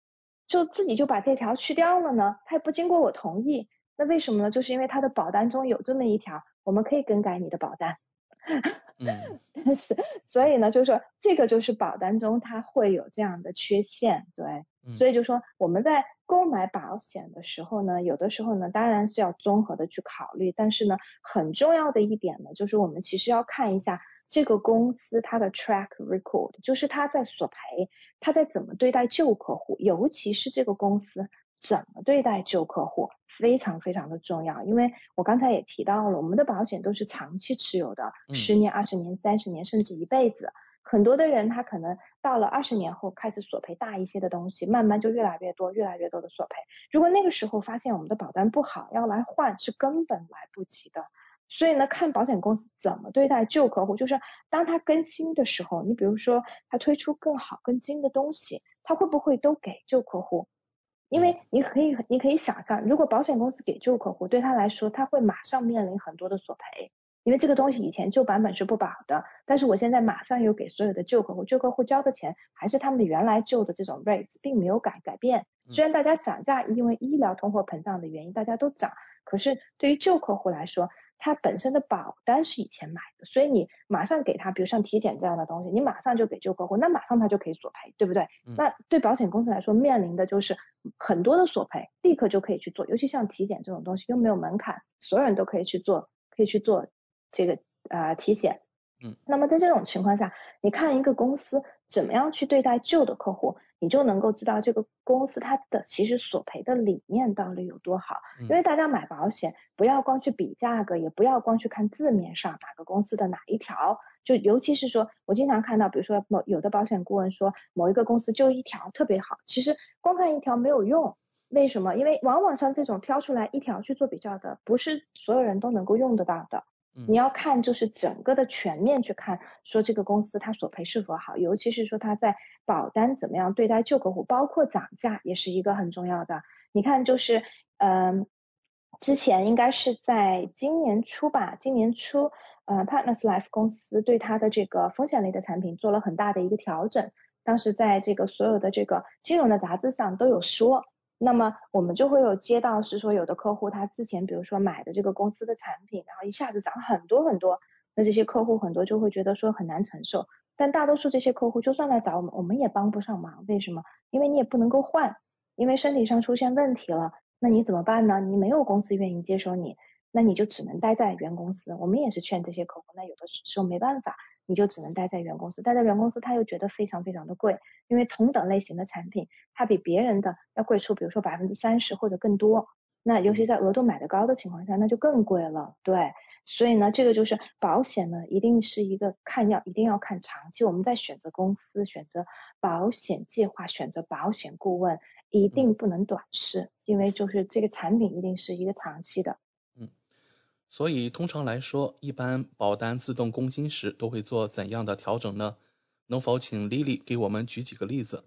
就自己就把这条去掉了呢？他也不经过我同意，那为什么呢？就是因为他的保单中有这么一条，我们可以更改你的保单。但是，所以呢，就是说这个就是保单中它会有这样的缺陷，对。所以就说我们在购买保险的时候呢，有的时候呢，当然是要综合的去考虑。但是呢，很重要的一点呢，就是我们其实要看一下这个公司它的 track record，就是他在索赔，他在怎么对待旧客户，尤其是这个公司怎么对待旧客户，非常非常的重要。因为我刚才也提到了，我们的保险都是长期持有的，十年、二十年、三十年，甚至一辈子。很多的人他可能到了二十年后开始索赔大一些的东西，慢慢就越来越多，越来越多的索赔。如果那个时候发现我们的保单不好，要来换是根本来不及的。所以呢，看保险公司怎么对待旧客户，就是当他更新的时候，你比如说他推出更好、更新的东西，他会不会都给旧客户？因为你可以，你可以想象，如果保险公司给旧客户，对他来说，他会马上面临很多的索赔，因为这个东西以前旧版本是不保的，但是我现在马上又给所有的旧客户，旧客户交的钱还是他们原来旧的这种 rates，并没有改改变。虽然大家涨价，因为医疗通货膨胀的原因，大家都涨，可是对于旧客户来说，他本身的保单是以前买的，所以你马上给他，比如像体检这样的东西，你马上就给旧客户，那马上他就可以索赔，对不对？那对保险公司来说，面临的就是很多的索赔，立刻就可以去做，尤其像体检这种东西又没有门槛，所有人都可以去做，可以去做这个呃体检。嗯，那么在这种情况下，你看一个公司怎么样去对待旧的客户，你就能够知道这个公司它的其实索赔的理念到底有多好。因为大家买保险不要光去比价格，也不要光去看字面上哪个公司的哪一条，就尤其是说我经常看到，比如说某有的保险顾问说某一个公司就一条特别好，其实光看一条没有用。为什么？因为往往像这种挑出来一条去做比较的，不是所有人都能够用得到的。你要看就是整个的全面去看，说这个公司它索赔是否好，尤其是说它在保单怎么样对待旧客户，包括涨价也是一个很重要的。你看就是，嗯，之前应该是在今年初吧，今年初，呃，Partners Life 公司对它的这个风险类的产品做了很大的一个调整，当时在这个所有的这个金融的杂志上都有说。那么我们就会有接到是说有的客户他之前比如说买的这个公司的产品，然后一下子涨很多很多，那这些客户很多就会觉得说很难承受。但大多数这些客户就算来找我们，我们也帮不上忙。为什么？因为你也不能够换，因为身体上出现问题了，那你怎么办呢？你没有公司愿意接收你，那你就只能待在原公司。我们也是劝这些客户，那有的时候没办法。你就只能待在原公司，待在原公司，他又觉得非常非常的贵，因为同等类型的产品，它比别人的要贵出，比如说百分之三十或者更多。那尤其在额度买的高的情况下，那就更贵了。对，所以呢，这个就是保险呢，一定是一个看要一定要看长期。我们在选择公司、选择保险计划、选择保险顾问，一定不能短视，因为就是这个产品一定是一个长期的。所以，通常来说，一般保单自动更新时都会做怎样的调整呢？能否请 Lily 给我们举几个例子？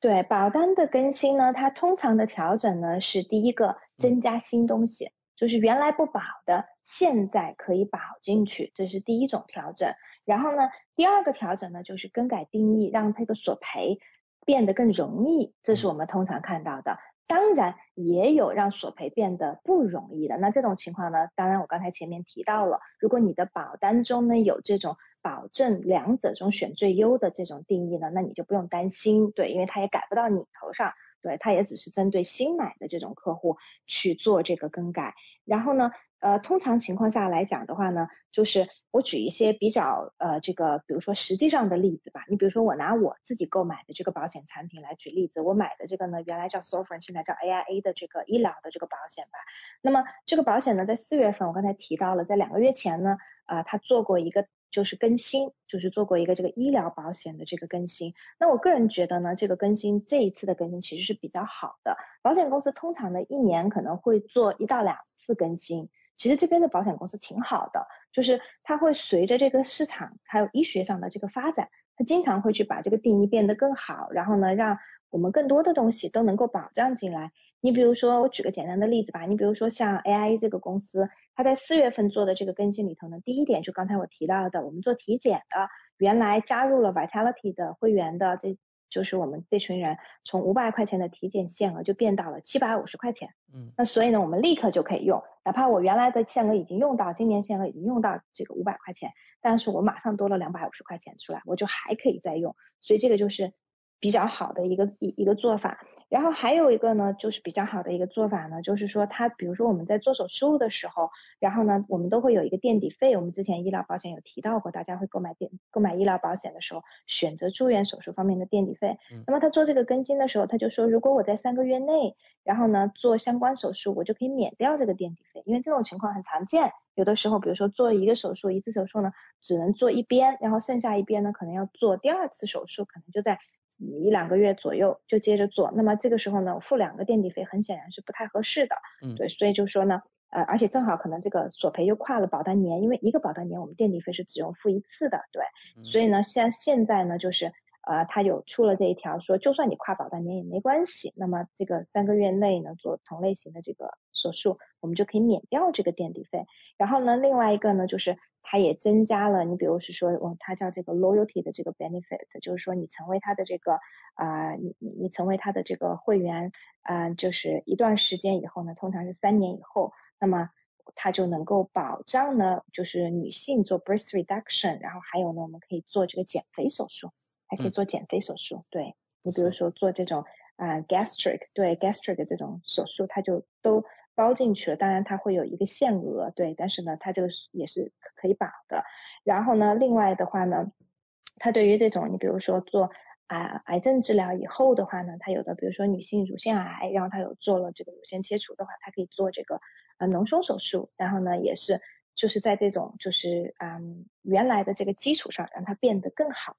对，保单的更新呢，它通常的调整呢是第一个增加新东西，就是原来不保的，现在可以保进去，这是第一种调整。然后呢，第二个调整呢就是更改定义，让这个索赔变得更容易，这是我们通常看到的。当然也有让索赔变得不容易的。那这种情况呢？当然我刚才前面提到了，如果你的保单中呢有这种保证两者中选最优的这种定义呢，那你就不用担心，对，因为它也改不到你头上，对，它也只是针对新买的这种客户去做这个更改。然后呢？呃，通常情况下来讲的话呢，就是我举一些比较呃这个，比如说实际上的例子吧。你比如说我拿我自己购买的这个保险产品来举例子，我买的这个呢，原来叫 s o f r e n 现在叫 AIA 的这个医疗的这个保险吧。那么这个保险呢，在四月份我刚才提到了，在两个月前呢，啊，它做过一个就是更新，就是做过一个这个医疗保险的这个更新。那我个人觉得呢，这个更新这一次的更新其实是比较好的。保险公司通常呢一年可能会做一到两次更新。其实这边的保险公司挺好的，就是它会随着这个市场还有医学上的这个发展，它经常会去把这个定义变得更好，然后呢，让我们更多的东西都能够保障进来。你比如说，我举个简单的例子吧，你比如说像 AIA 这个公司，它在四月份做的这个更新里头呢，第一点就刚才我提到的，我们做体检的，原来加入了 Vitality 的会员的这。就是我们这群人从五百块钱的体检限额就变到了七百五十块钱，嗯，那所以呢，我们立刻就可以用，哪怕我原来的限额已经用到，今年限额已经用到这个五百块钱，但是我马上多了两百五十块钱出来，我就还可以再用，所以这个就是比较好的一个一一个做法。然后还有一个呢，就是比较好的一个做法呢，就是说它，比如说我们在做手术的时候，然后呢，我们都会有一个垫底费。我们之前医疗保险有提到过，大家会购买垫购买医疗保险的时候，选择住院手术方面的垫底费。那么他做这个更新的时候，他就说，如果我在三个月内，然后呢做相关手术，我就可以免掉这个垫底费，因为这种情况很常见。有的时候，比如说做一个手术，一次手术呢只能做一边，然后剩下一边呢可能要做第二次手术，可能就在。一两个月左右就接着做，那么这个时候呢，付两个垫底费很显然是不太合适的。嗯，对，所以就说呢，呃，而且正好可能这个索赔又跨了保单年，因为一个保单年我们垫底费是只用付一次的，对，所以呢，像现在呢，就是呃，他有出了这一条，说就算你跨保单年也没关系，那么这个三个月内呢做同类型的这个手术，我们就可以免掉这个垫底费。然后呢，另外一个呢就是。它也增加了，你比如是说，哦，它叫这个 loyalty 的这个 benefit，就是说你成为它的这个啊，你你你成为它的这个会员，啊，就是一段时间以后呢，通常是三年以后，那么它就能够保障呢，就是女性做 breast reduction，然后还有呢，我们可以做这个减肥手术，还可以做减肥手术，对你比如说做这种啊 gastric，对 gastric 这种手术，它就都。包进去了，当然它会有一个限额，对，但是呢，它这个也是可以保的。然后呢，另外的话呢，它对于这种你比如说做啊癌症治疗以后的话呢，它有的比如说女性乳腺癌，然后它有做了这个乳腺切除的话，它可以做这个啊隆胸手术，然后呢也是。就是在这种就是嗯原来的这个基础上，让它变得更好。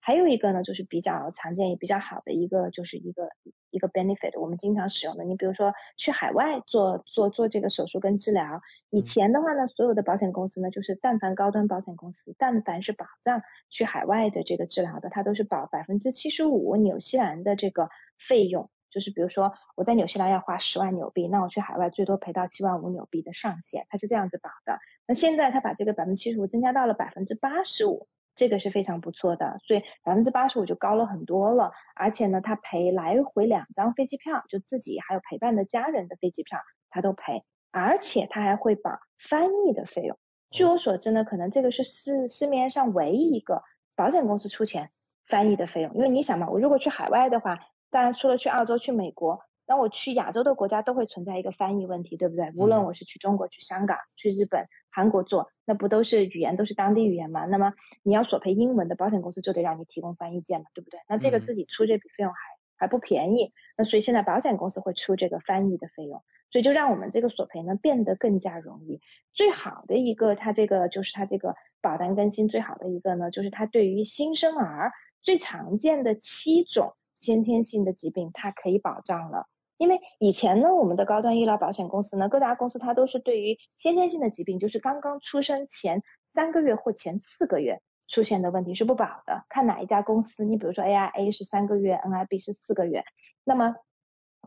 还有一个呢，就是比较常见也比较好的一个，就是一个一个 benefit，我们经常使用的。你比如说去海外做做做这个手术跟治疗，以前的话呢，所有的保险公司呢，就是但凡高端保险公司，但凡是保障去海外的这个治疗的，它都是保百分之七十五纽西兰的这个费用。就是比如说我在纽西兰要花十万纽币，那我去海外最多赔到七万五纽币的上限，它是这样子保的。那现在他把这个百分之七十五增加到了百分之八十五，这个是非常不错的，所以百分之八十五就高了很多了。而且呢，他赔来回两张飞机票，就自己还有陪伴的家人的飞机票，他都赔，而且他还会保翻译的费用。据我所知呢，可能这个是市市面上唯一一个保险公司出钱翻译的费用，因为你想嘛，我如果去海外的话。当然，除了去澳洲、去美国，那我去亚洲的国家都会存在一个翻译问题，对不对？无论我是去中国、去香港、去日本、韩国做，那不都是语言都是当地语言嘛？那么你要索赔英文的保险公司就得让你提供翻译件嘛，对不对？那这个自己出这笔费用还还不便宜，那所以现在保险公司会出这个翻译的费用，所以就让我们这个索赔呢变得更加容易。最好的一个，它这个就是它这个保单更新最好的一个呢，就是它对于新生儿最常见的七种。先天性的疾病，它可以保障了，因为以前呢，我们的高端医疗保险公司呢，各大公司它都是对于先天性的疾病，就是刚刚出生前三个月或前四个月出现的问题是不保的，看哪一家公司。你比如说 AIA 是三个月，NIB 是四个月，那么。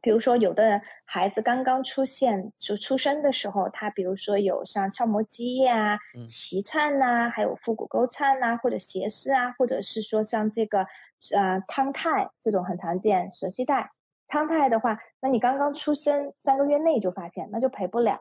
比如说，有的孩子刚刚出现就出生的时候，他比如说有像鞘膜积液啊、脐颤呐，还有腹股沟颤呐，或者斜视啊，或者是说像这个呃汤太这种很常见，舌系带汤太的话，那你刚刚出生三个月内就发现，那就赔不了。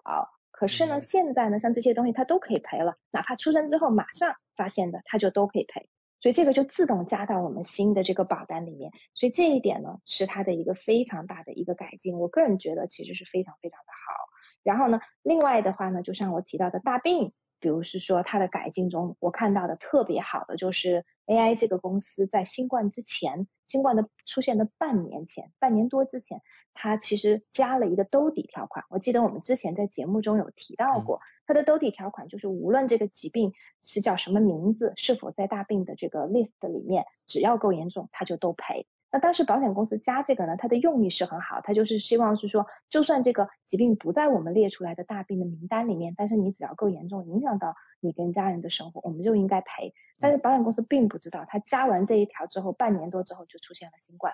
可是呢，现在呢，像这些东西它都可以赔了，哪怕出生之后马上发现的，它就都可以赔。所以这个就自动加到我们新的这个保单里面，所以这一点呢是它的一个非常大的一个改进，我个人觉得其实是非常非常的好。然后呢，另外的话呢，就像我提到的大病。比如是说它的改进中，我看到的特别好的就是 AI 这个公司在新冠之前，新冠的出现的半年前，半年多之前，它其实加了一个兜底条款。我记得我们之前在节目中有提到过，它的兜底条款就是无论这个疾病是叫什么名字，是否在大病的这个 list 里面，只要够严重，它就都赔。那当时保险公司加这个呢，它的用意是很好，它就是希望是说，就算这个疾病不在我们列出来的大病的名单里面，但是你只要够严重，影响到你跟家人的生活，我们就应该赔。但是保险公司并不知道，它加完这一条之后，半年多之后就出现了新冠。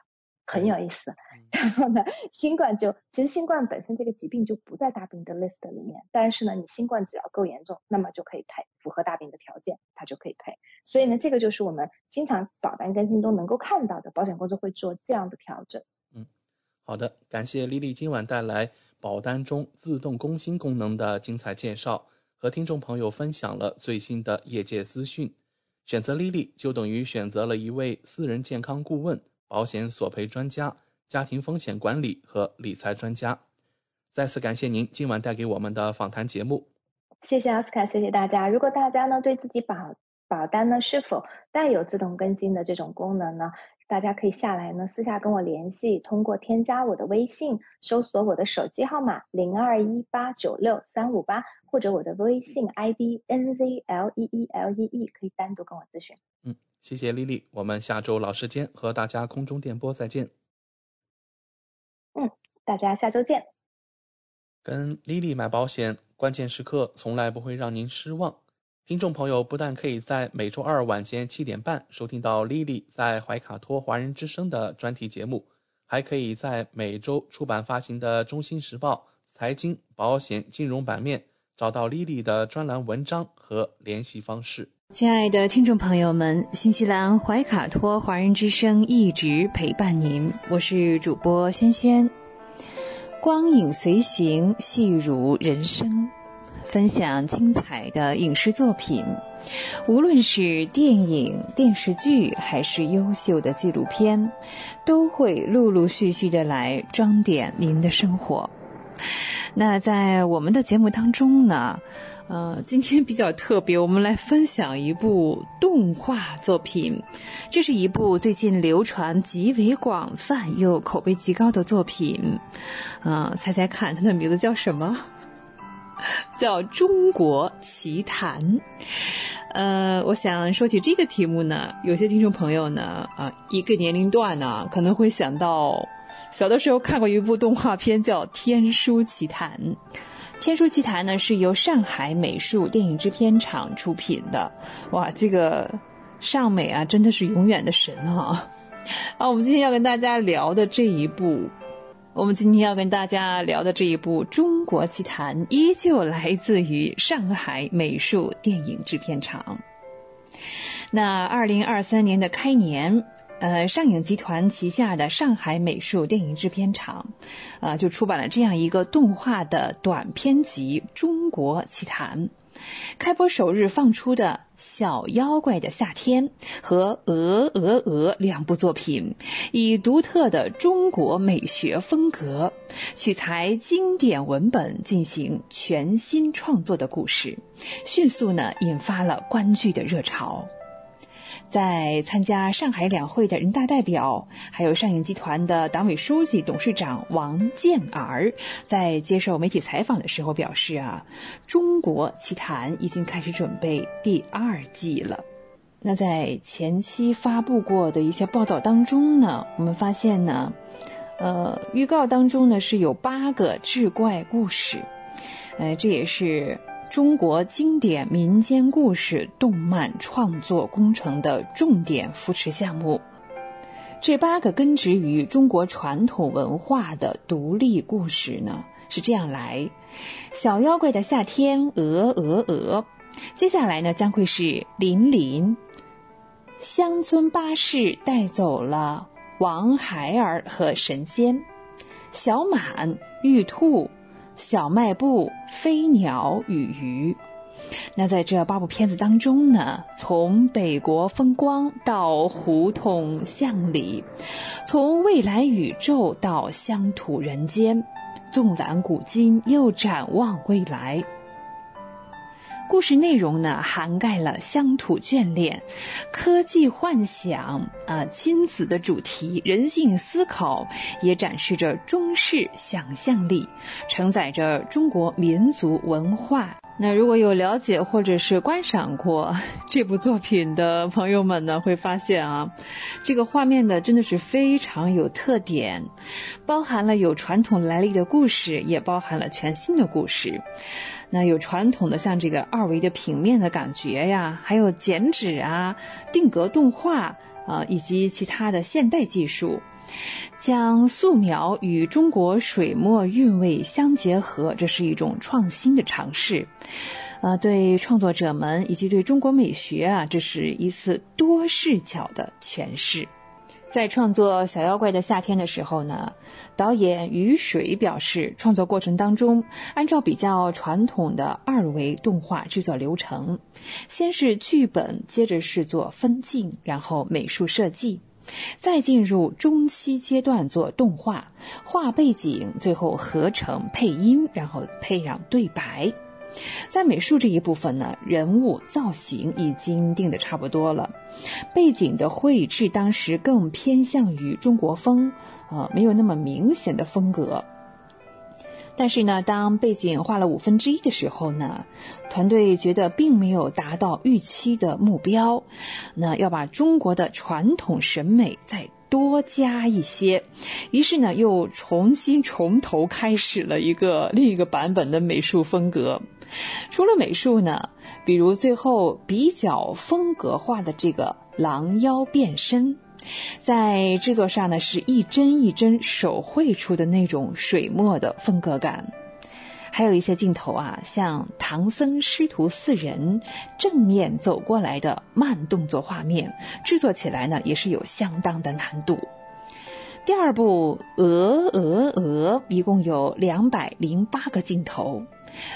很有意思，然后呢，新冠就其实新冠本身这个疾病就不在大病的 list 里面，但是呢，你新冠只要够严重，那么就可以赔，符合大病的条件，它就可以赔。所以呢，这个就是我们经常保单更新中能够看到的，保险公司会做这样的调整。嗯，好的，感谢丽丽今晚带来保单中自动更新功能的精彩介绍，和听众朋友分享了最新的业界资讯。选择丽丽就等于选择了一位私人健康顾问。保险索赔专家家庭风险管理和理财专家。再次感谢您今晚带给我们的访谈节目。谢谢奥斯卡，谢谢大家。如果大家呢对自己保保单呢是否带有自动更新的这种功能呢，大家可以下来呢私下跟我联系，通过添加我的微信，搜索我的手机号码零二一八九六三五八，或者我的微信 ID N Z L E E L E E，可以单独跟我咨询。嗯，谢谢丽丽，我们下周老时间和大家空中电波再见。嗯，大家下周见。跟丽丽买保险，关键时刻从来不会让您失望。听众朋友不但可以在每周二晚间七点半收听到丽丽在怀卡托华人之声的专题节目，还可以在每周出版发行的《中心时报》财经、保险、金融版面找到丽丽的专栏文章和联系方式。亲爱的听众朋友们，新西兰怀卡托华人之声一直陪伴您，我是主播轩轩。光影随行，戏如人生。分享精彩的影视作品，无论是电影、电视剧，还是优秀的纪录片，都会陆陆续续的来装点您的生活。那在我们的节目当中呢，呃，今天比较特别，我们来分享一部动画作品。这是一部最近流传极为广泛又口碑极高的作品。嗯，猜猜看，它的名字叫什么？叫《中国奇谭》，呃，我想说起这个题目呢，有些听众朋友呢，啊，一个年龄段呢，可能会想到小的时候看过一部动画片叫《天书奇谭》。《天书奇谭》呢是由上海美术电影制片厂出品的，哇，这个上美啊，真的是永远的神啊！啊，我们今天要跟大家聊的这一部。我们今天要跟大家聊的这一部《中国奇谭》，依旧来自于上海美术电影制片厂。那二零二三年的开年，呃，上影集团旗下的上海美术电影制片厂，啊，就出版了这样一个动画的短篇集《中国奇谭》。开播首日放出的《小妖怪的夏天》和《鹅鹅鹅》两部作品，以独特的中国美学风格，取材经典文本进行全新创作的故事，迅速呢引发了观剧的热潮。在参加上海两会的人大代表，还有上影集团的党委书记、董事长王健儿，在接受媒体采访的时候表示：“啊，中国奇谭已经开始准备第二季了。”那在前期发布过的一些报道当中呢，我们发现呢，呃，预告当中呢是有八个志怪故事，呃，这也是。中国经典民间故事动漫创作工程的重点扶持项目，这八个根植于中国传统文化的独立故事呢，是这样来：小妖怪的夏天，鹅鹅鹅。接下来呢，将会是林林，乡村巴士带走了王孩儿和神仙，小满，玉兔。小卖部、飞鸟与鱼，那在这八部片子当中呢，从北国风光到胡同巷里，从未来宇宙到乡土人间，纵览古今又展望未来。故事内容呢，涵盖了乡土眷恋、科技幻想、啊亲子的主题、人性思考，也展示着中式想象力，承载着中国民族文化。那如果有了解或者是观赏过这部作品的朋友们呢，会发现啊，这个画面呢真的是非常有特点，包含了有传统来历的故事，也包含了全新的故事。那有传统的像这个二维的平面的感觉呀，还有剪纸啊、定格动画啊，以及其他的现代技术，将素描与中国水墨韵味相结合，这是一种创新的尝试。啊，对创作者们以及对中国美学啊，这是一次多视角的诠释。在创作《小妖怪的夏天》的时候呢，导演雨水表示，创作过程当中按照比较传统的二维动画制作流程，先是剧本，接着是做分镜，然后美术设计。再进入中期阶段做动画，画背景，最后合成配音，然后配上对白。在美术这一部分呢，人物造型已经定的差不多了，背景的绘制当时更偏向于中国风，啊，没有那么明显的风格。但是呢，当背景画了五分之一的时候呢，团队觉得并没有达到预期的目标，那要把中国的传统审美再多加一些，于是呢，又重新从头开始了一个另一个版本的美术风格。除了美术呢，比如最后比较风格化的这个狼妖变身。在制作上呢，是一帧一帧手绘出的那种水墨的风格感，还有一些镜头啊，像唐僧师徒四人正面走过来的慢动作画面，制作起来呢也是有相当的难度。第二部《鹅鹅鹅》一共有两百零八个镜头。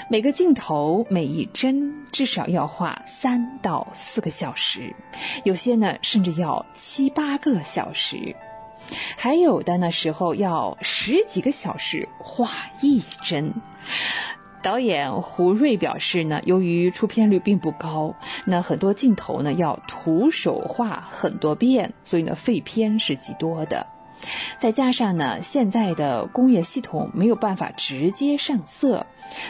每个镜头每一帧至少要画三到四个小时，有些呢甚至要七八个小时，还有的呢时候要十几个小时画一帧。导演胡瑞表示呢，由于出片率并不高，那很多镜头呢要徒手画很多遍，所以呢废片是极多的。再加上呢，现在的工业系统没有办法直接上色，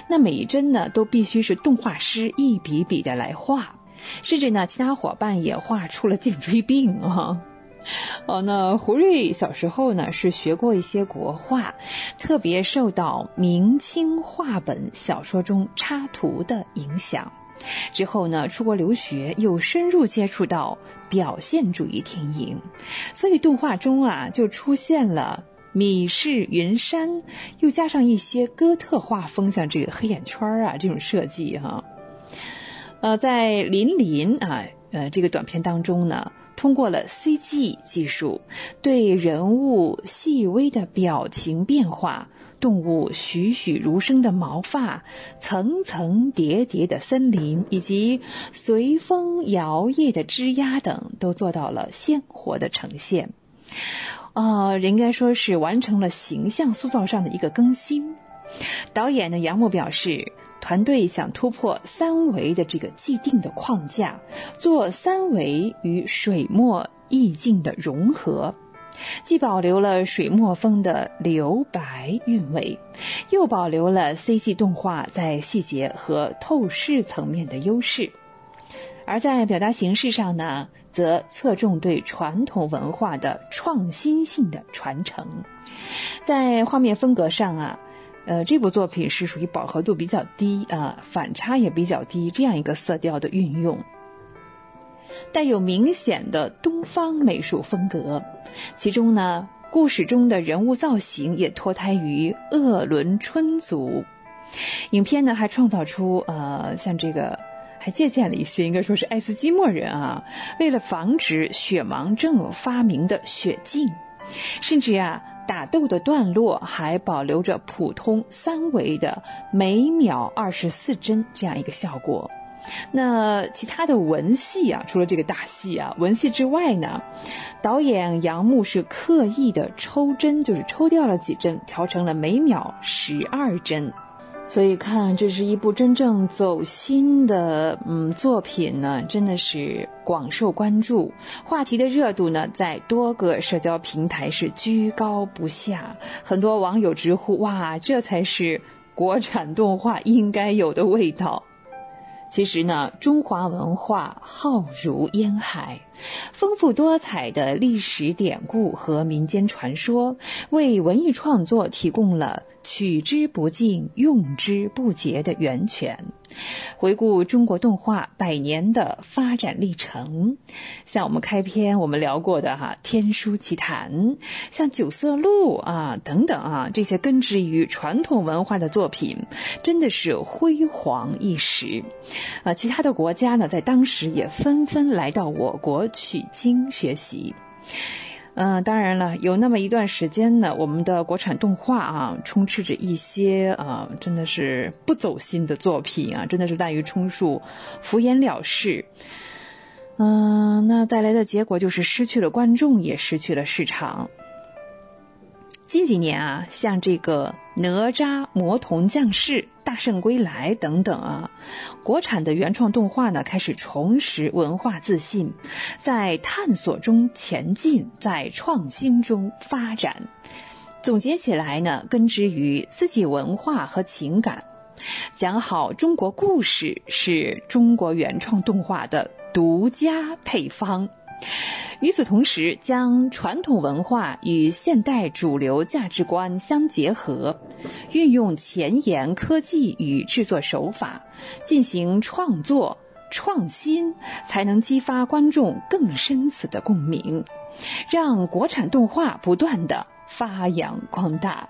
那每一帧呢都必须是动画师一笔笔的来画，甚至呢，其他伙伴也画出了颈椎病啊。哦那胡瑞小时候呢是学过一些国画，特别受到明清画本小说中插图的影响。之后呢，出国留学，又深入接触到表现主义电影，所以动画中啊就出现了米氏云山，又加上一些哥特画风，像这个黑眼圈啊这种设计哈。呃，在林林啊呃这个短片当中呢，通过了 CG 技术，对人物细微的表情变化。动物栩栩如生的毛发，层层叠叠的森林，以及随风摇曳的枝桠等，都做到了鲜活的呈现。啊，应该说是完成了形象塑造上的一个更新。导演呢，杨牧表示，团队想突破三维的这个既定的框架，做三维与水墨意境的融合。既保留了水墨风的留白韵味，又保留了 CG 动画在细节和透视层面的优势。而在表达形式上呢，则侧重对传统文化的创新性的传承。在画面风格上啊，呃，这部作品是属于饱和度比较低啊，反差也比较低这样一个色调的运用。带有明显的东方美术风格，其中呢，故事中的人物造型也脱胎于鄂伦春族。影片呢还创造出呃，像这个还借鉴了一些，应该说是爱斯基摩人啊，为了防止雪盲症发明的雪镜，甚至啊，打斗的段落还保留着普通三维的每秒二十四帧这样一个效果。那其他的文戏啊，除了这个大戏啊，文戏之外呢，导演杨牧是刻意的抽帧，就是抽掉了几帧，调成了每秒十二帧。所以看，这是一部真正走心的嗯作品呢，真的是广受关注，话题的热度呢，在多个社交平台是居高不下，很多网友直呼哇，这才是国产动画应该有的味道。其实呢，中华文化浩如烟海，丰富多彩的历史典故和民间传说，为文艺创作提供了。取之不尽、用之不竭的源泉。回顾中国动画百年的发展历程，像我们开篇我们聊过的哈《天书奇谭》，像《九色鹿》啊等等啊，这些根植于传统文化的作品，真的是辉煌一时。啊，其他的国家呢，在当时也纷纷来到我国取经学习。嗯，当然了，有那么一段时间呢，我们的国产动画啊，充斥着一些啊，真的是不走心的作品啊，真的是滥竽充数、敷衍了事。嗯，那带来的结果就是失去了观众，也失去了市场。近几年啊，像这个《哪吒魔童降世》《大圣归来》等等啊，国产的原创动画呢开始重拾文化自信，在探索中前进，在创新中发展。总结起来呢，根植于自己文化和情感，讲好中国故事是中国原创动画的独家配方。与此同时，将传统文化与现代主流价值观相结合，运用前沿科技与制作手法进行创作创新，才能激发观众更深层的共鸣，让国产动画不断的发扬光大。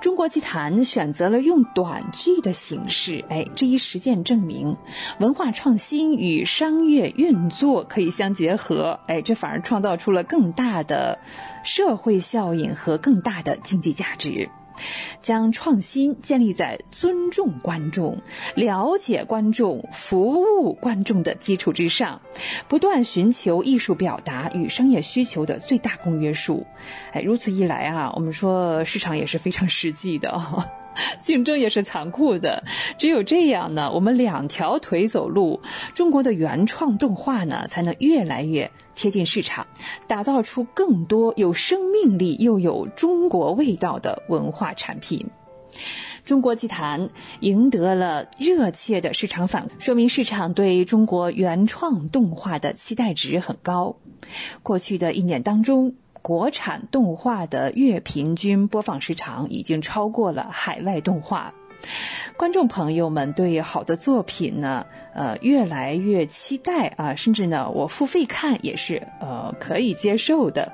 中国集团选择了用短剧的形式，哎，这一实践证明，文化创新与商业运作可以相结合，哎，这反而创造出了更大的社会效应和更大的经济价值。将创新建立在尊重观众、了解观众、服务观众的基础之上，不断寻求艺术表达与商业需求的最大公约数。哎，如此一来啊，我们说市场也是非常实际的。竞争也是残酷的，只有这样呢，我们两条腿走路，中国的原创动画呢，才能越来越贴近市场，打造出更多有生命力又有中国味道的文化产品。中国奇谭赢得了热切的市场反说明市场对中国原创动画的期待值很高。过去的一年当中。国产动画的月平均播放时长已经超过了海外动画，观众朋友们对好的作品呢，呃，越来越期待啊，甚至呢，我付费看也是呃可以接受的。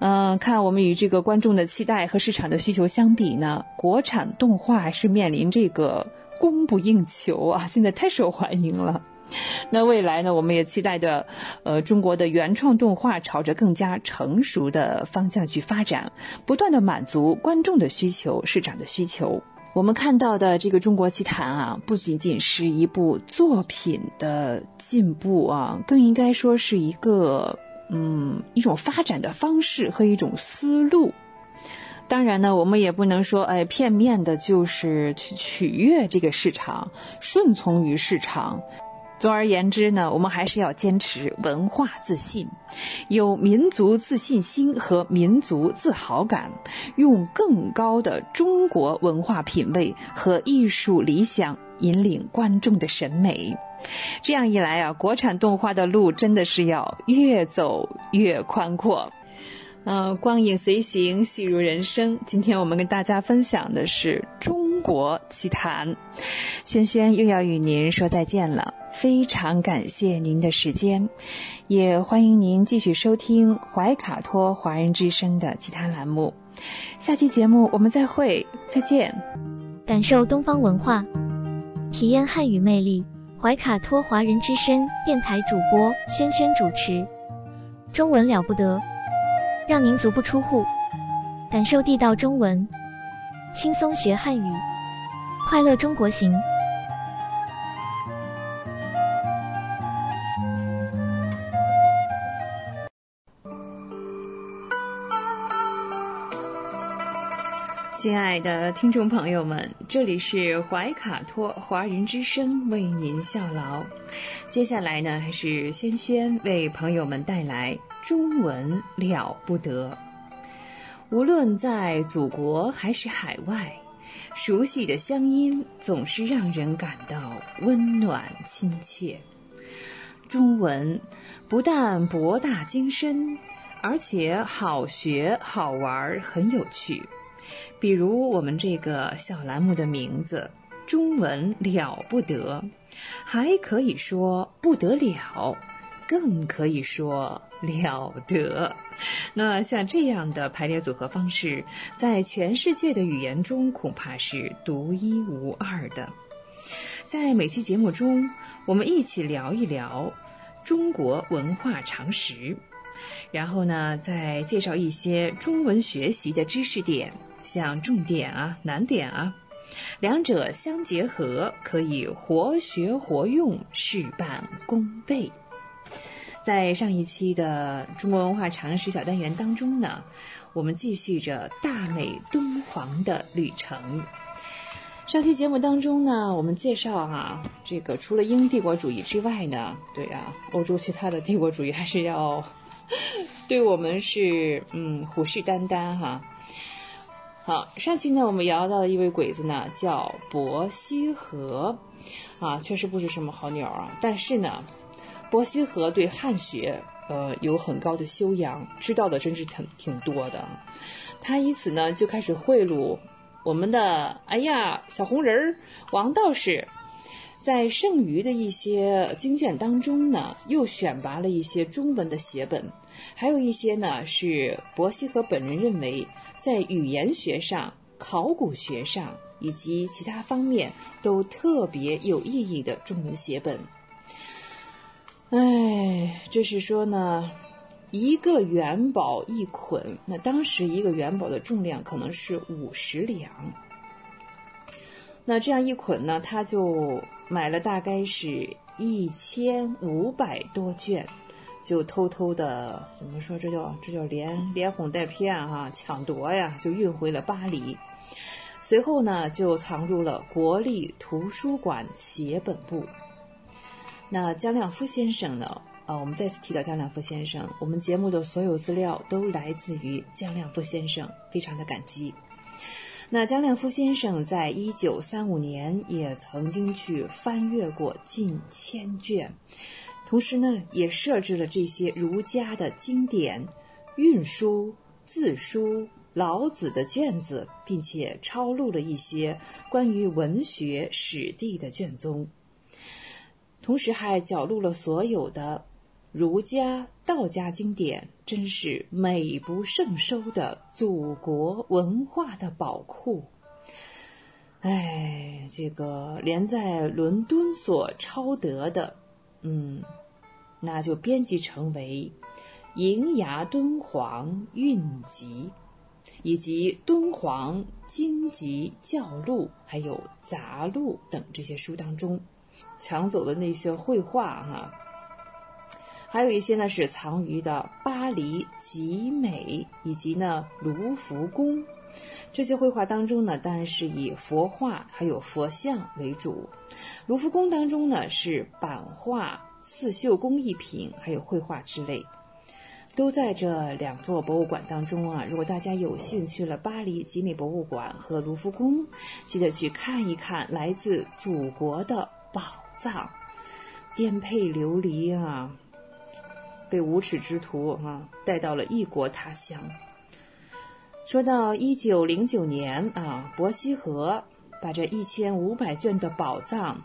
嗯，看我们与这个观众的期待和市场的需求相比呢，国产动画是面临这个供不应求啊，现在太受欢迎了。那未来呢？我们也期待着，呃，中国的原创动画朝着更加成熟的方向去发展，不断的满足观众的需求、市场的需求。我们看到的这个《中国奇谭》啊，不仅仅是一部作品的进步啊，更应该说是一个，嗯，一种发展的方式和一种思路。当然呢，我们也不能说，哎，片面的就是去取悦这个市场，顺从于市场。总而言之呢，我们还是要坚持文化自信，有民族自信心和民族自豪感，用更高的中国文化品味和艺术理想引领观众的审美。这样一来啊，国产动画的路真的是要越走越宽阔。嗯，光影随行，戏如人生。今天我们跟大家分享的是中国奇谈，轩轩又要与您说再见了。非常感谢您的时间，也欢迎您继续收听怀卡托华人之声的其他栏目。下期节目我们再会，再见。感受东方文化，体验汉语魅力。怀卡托华人之声电台主播轩轩主持，中文了不得，让您足不出户，感受地道中文，轻松学汉语，快乐中国行。亲爱的听众朋友们，这里是怀卡托华人之声为您效劳。接下来呢，还是轩轩为朋友们带来中文了不得。无论在祖国还是海外，熟悉的乡音总是让人感到温暖亲切。中文不但博大精深，而且好学好玩，很有趣。比如我们这个小栏目的名字“中文了不得”，还可以说不得了，更可以说 了得。那像这样的排列组合方式，在全世界的语言中恐怕是独一无二的。在每期节目中，我们一起聊一聊中国文化常识，然后呢，再介绍一些中文学习的知识点。像重点啊、难点啊，两者相结合，可以活学活用，事半功倍。在上一期的中国文化常识小单元当中呢，我们继续着大美敦煌的旅程。上期节目当中呢，我们介绍哈，这个除了英帝国主义之外呢，对啊，欧洲其他的帝国主义还是要 对我们是嗯虎视眈眈哈。好，上期呢我们聊到的一位鬼子呢叫伯希和，啊，确实不是什么好鸟啊，但是呢。伯希和对汉学，呃，有很高的修养，知道的真是挺挺多的。他以此呢，就开始贿赂我们的哎呀小红人儿王道士，在剩余的一些经卷当中呢，又选拔了一些中文的写本，还有一些呢是伯希和本人认为在语言学上、考古学上以及其他方面都特别有意义的中文写本。哎，这是说呢，一个元宝一捆，那当时一个元宝的重量可能是五十两。那这样一捆呢，他就买了大概是一千五百多卷，就偷偷的怎么说？这叫这叫连连哄带骗哈，抢夺呀，就运回了巴黎。随后呢，就藏入了国立图书馆写本部。那姜亮夫先生呢？啊，我们再次提到姜亮夫先生，我们节目的所有资料都来自于姜亮夫先生，非常的感激。那姜亮夫先生在一九三五年也曾经去翻阅过近千卷，同时呢，也设置了这些儒家的经典运书、字书、老子的卷子，并且抄录了一些关于文学史地的卷宗。同时还缴录了所有的儒家、道家经典，真是美不胜收的祖国文化的宝库。哎，这个连在伦敦所抄得的，嗯，那就编辑成为《银牙敦煌韵集》，以及《敦煌经籍教录》还有杂录等这些书当中。抢走的那些绘画哈，还有一些呢是藏于的巴黎集美以及呢卢浮宫这些绘画当中呢，当然是以佛画还有佛像为主。卢浮宫当中呢是版画、刺绣工艺品还有绘画之类，都在这两座博物馆当中啊。如果大家有兴趣了，巴黎集美博物馆和卢浮宫，记得去看一看来自祖国的宝。藏，颠沛流离啊，被无耻之徒啊带到了异国他乡。说到一九零九年啊，伯希和把这一千五百卷的宝藏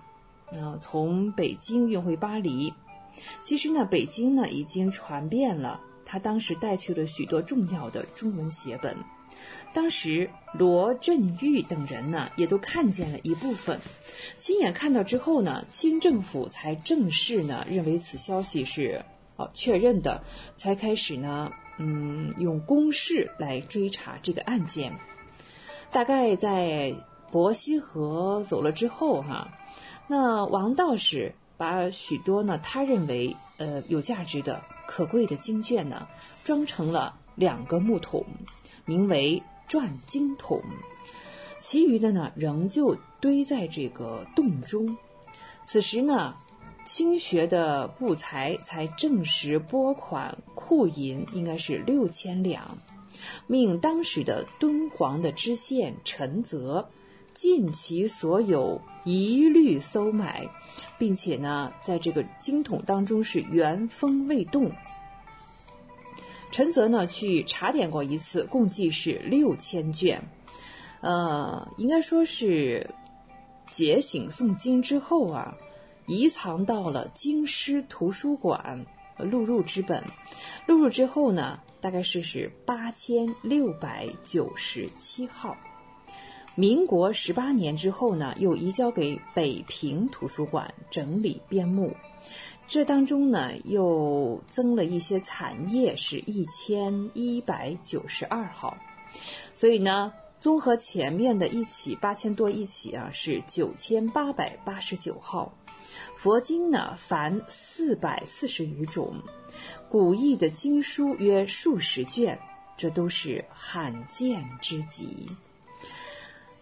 啊从北京运回巴黎。其实呢，北京呢已经传遍了，他当时带去了许多重要的中文写本。当时罗振玉等人呢，也都看见了一部分，亲眼看到之后呢，清政府才正式呢认为此消息是哦确认的，才开始呢，嗯，用公事来追查这个案件。大概在伯希和走了之后哈，那王道士把许多呢他认为呃有价值的、可贵的经卷呢，装成了两个木桶，名为。转经筒，其余的呢仍旧堆在这个洞中。此时呢，清学的布才才正式拨款库银，应该是六千两，命当时的敦煌的知县陈泽尽其所有，一律搜买，并且呢，在这个经筒当中是原封未动。陈泽呢去查点过一次，共计是六千卷，呃，应该说是解醒诵经之后啊，遗藏到了京师图书馆录入之本。录入之后呢，大概是是八千六百九十七号。民国十八年之后呢，又移交给北平图书馆整理编目。这当中呢，又增了一些残页，是一千一百九十二号。所以呢，综合前面的一起八千多一起啊，是九千八百八十九号。佛经呢，凡四百四十余种，古义的经书约数十卷，这都是罕见之极。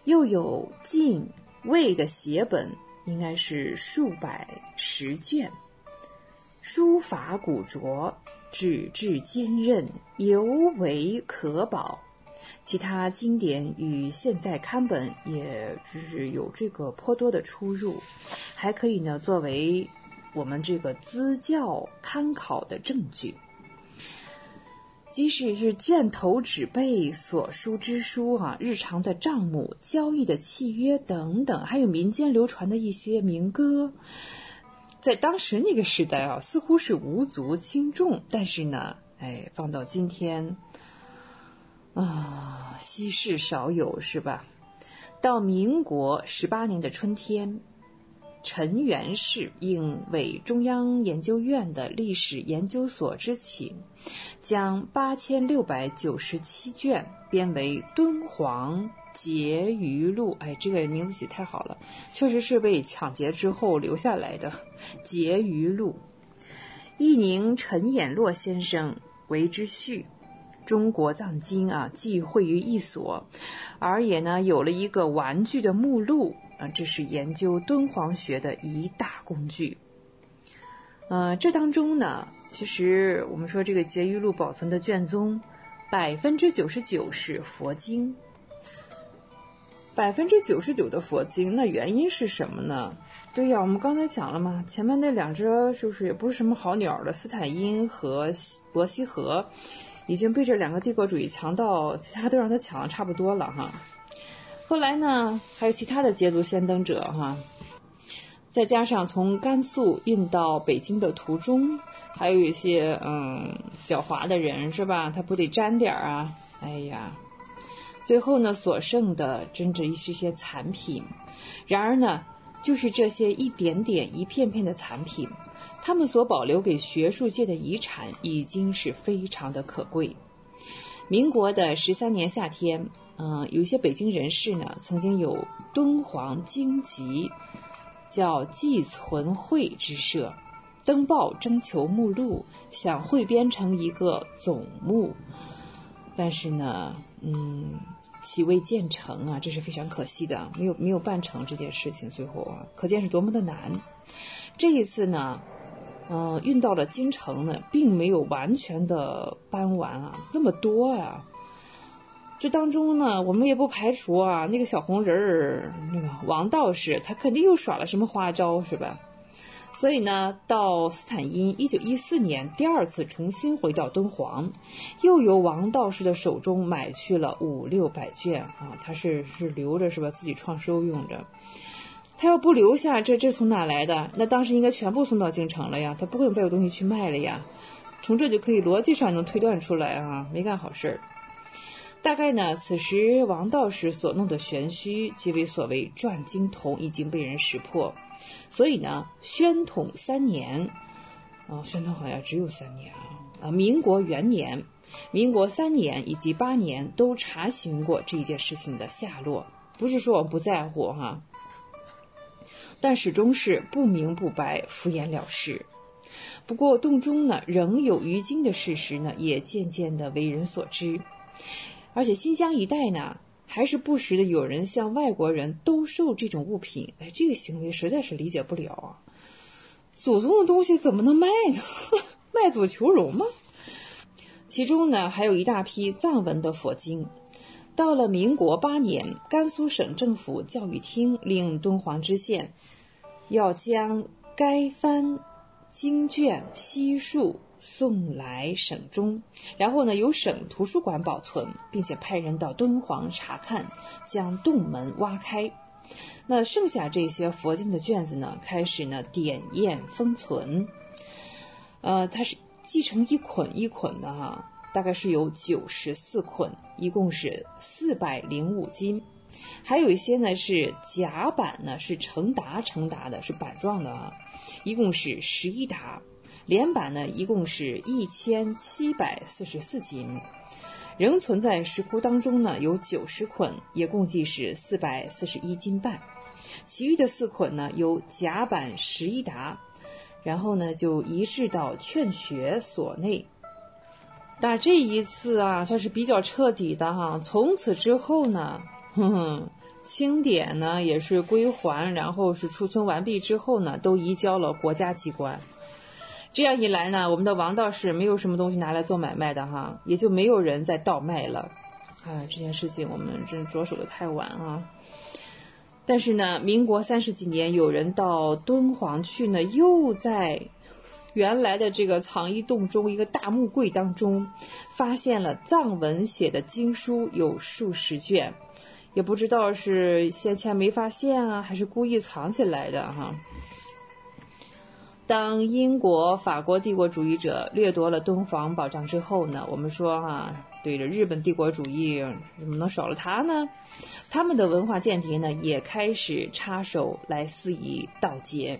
又有晋、魏的写本，应该是数百十卷，书法古拙，纸质坚韧，尤为可保。其他经典与现在刊本，也只是有这个颇多的出入，还可以呢作为我们这个资教参考的证据。即使是卷头纸背所书之书啊，日常的账目、交易的契约等等，还有民间流传的一些民歌，在当时那个时代啊，似乎是无足轻重，但是呢，哎，放到今天。啊，稀世少有是吧？到民国十八年的春天，陈元氏应为中央研究院的历史研究所之请，将八千六百九十七卷编为《敦煌劫余录》。哎，这个名字起太好了，确实是被抢劫之后留下来的《劫余录》。义宁陈衍洛先生为之序。中国藏经啊，既汇于一所，而也呢有了一个玩具的目录啊，这是研究敦煌学的一大工具。呃，这当中呢，其实我们说这个结余录保存的卷宗，百分之九十九是佛经，百分之九十九的佛经，那原因是什么呢？对呀，我们刚才讲了嘛，前面那两只是不是也不是什么好鸟的斯坦因和伯希和。已经被这两个帝国主义强盗，其他都让他抢的差不多了哈。后来呢，还有其他的捷足先登者哈，再加上从甘肃运到北京的途中，还有一些嗯狡猾的人是吧？他不得沾点儿啊？哎呀，最后呢，所剩的真只是些残品。然而呢，就是这些一点点、一片片的残品。他们所保留给学术界的遗产已经是非常的可贵。民国的十三年夏天，嗯，有些北京人士呢，曾经有敦煌经籍，叫寄存会之社，登报征求目录，想汇编成一个总目，但是呢，嗯，其未建成啊，这是非常可惜的，没有没有办成这件事情，最后啊，可见是多么的难。这一次呢。嗯，运到了京城呢，并没有完全的搬完啊，那么多呀。这当中呢，我们也不排除啊，那个小红人儿，那个王道士，他肯定又耍了什么花招，是吧？所以呢，到斯坦因一九一四年第二次重新回到敦煌，又由王道士的手中买去了五六百卷啊，他是是留着是吧？自己创收用着。他要不留下，这这从哪来的？那当时应该全部送到京城了呀，他不可能再有东西去卖了呀。从这就可以逻辑上能推断出来啊，没干好事儿。大概呢，此时王道士所弄的玄虚，即为所谓转经筒，已经被人识破。所以呢，宣统三年，啊，宣统好像只有三年啊，啊，民国元年、民国三年以及八年都查询过这件事情的下落，不是说我们不在乎哈。但始终是不明不白、敷衍了事。不过洞中呢仍有余经的事实呢，也渐渐的为人所知。而且新疆一带呢，还是不时的有人向外国人兜售这种物品。哎，这个行为实在是理解不了啊！祖宗的东西怎么能卖呢？卖祖求荣吗？其中呢，还有一大批藏文的佛经。到了民国八年，甘肃省政府教育厅令敦煌知县要将该番经卷悉数送来省中，然后呢由省图书馆保存，并且派人到敦煌查看，将洞门挖开。那剩下这些佛经的卷子呢，开始呢点验封存。呃，它是系成一捆一捆的哈。大概是有九十四捆，一共是四百零五斤，还有一些呢是甲板呢，是成沓成沓的，是板状的啊，一共是十一沓，连板呢一共是一千七百四十四斤。仍存在石窟当中呢有九十捆，也共计是四百四十一斤半。其余的四捆呢由甲板十一沓，然后呢就移至到劝学所内。但这一次啊，算是比较彻底的哈。从此之后呢，哼哼，清点呢也是归还，然后是储存完毕之后呢，都移交了国家机关。这样一来呢，我们的王道士没有什么东西拿来做买卖的哈，也就没有人再倒卖了。啊，这件事情我们真着手的太晚啊。但是呢，民国三十几年，有人到敦煌去呢，又在。原来的这个藏衣洞中，一个大木柜当中，发现了藏文写的经书有数十卷，也不知道是先前没发现啊，还是故意藏起来的哈。当英国、法国帝国主义者掠夺了敦煌宝藏之后呢，我们说哈，对着日本帝国主义怎么能少了他呢？他们的文化间谍呢，也开始插手来肆意盗劫。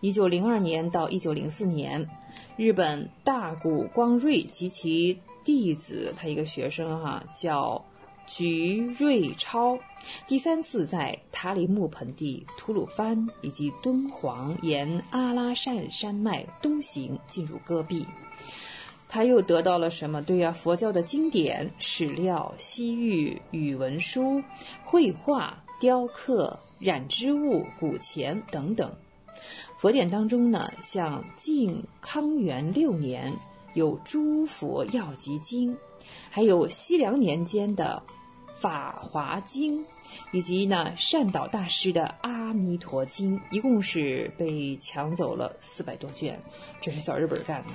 一九零二年到一九零四年，日本大谷光瑞及其弟子，他一个学生哈叫菊瑞超，第三次在塔里木盆地、吐鲁番以及敦煌沿阿拉善山脉东行，进入戈壁。他又得到了什么？对呀，佛教的经典、史料、西域语文书、绘画、雕刻、染织物、古钱等等。佛典当中呢，像晋康元六年有《诸佛药集经》，还有西凉年间的《法华经》，以及呢善导大师的《阿弥陀经》，一共是被抢走了四百多卷，这是小日本干的。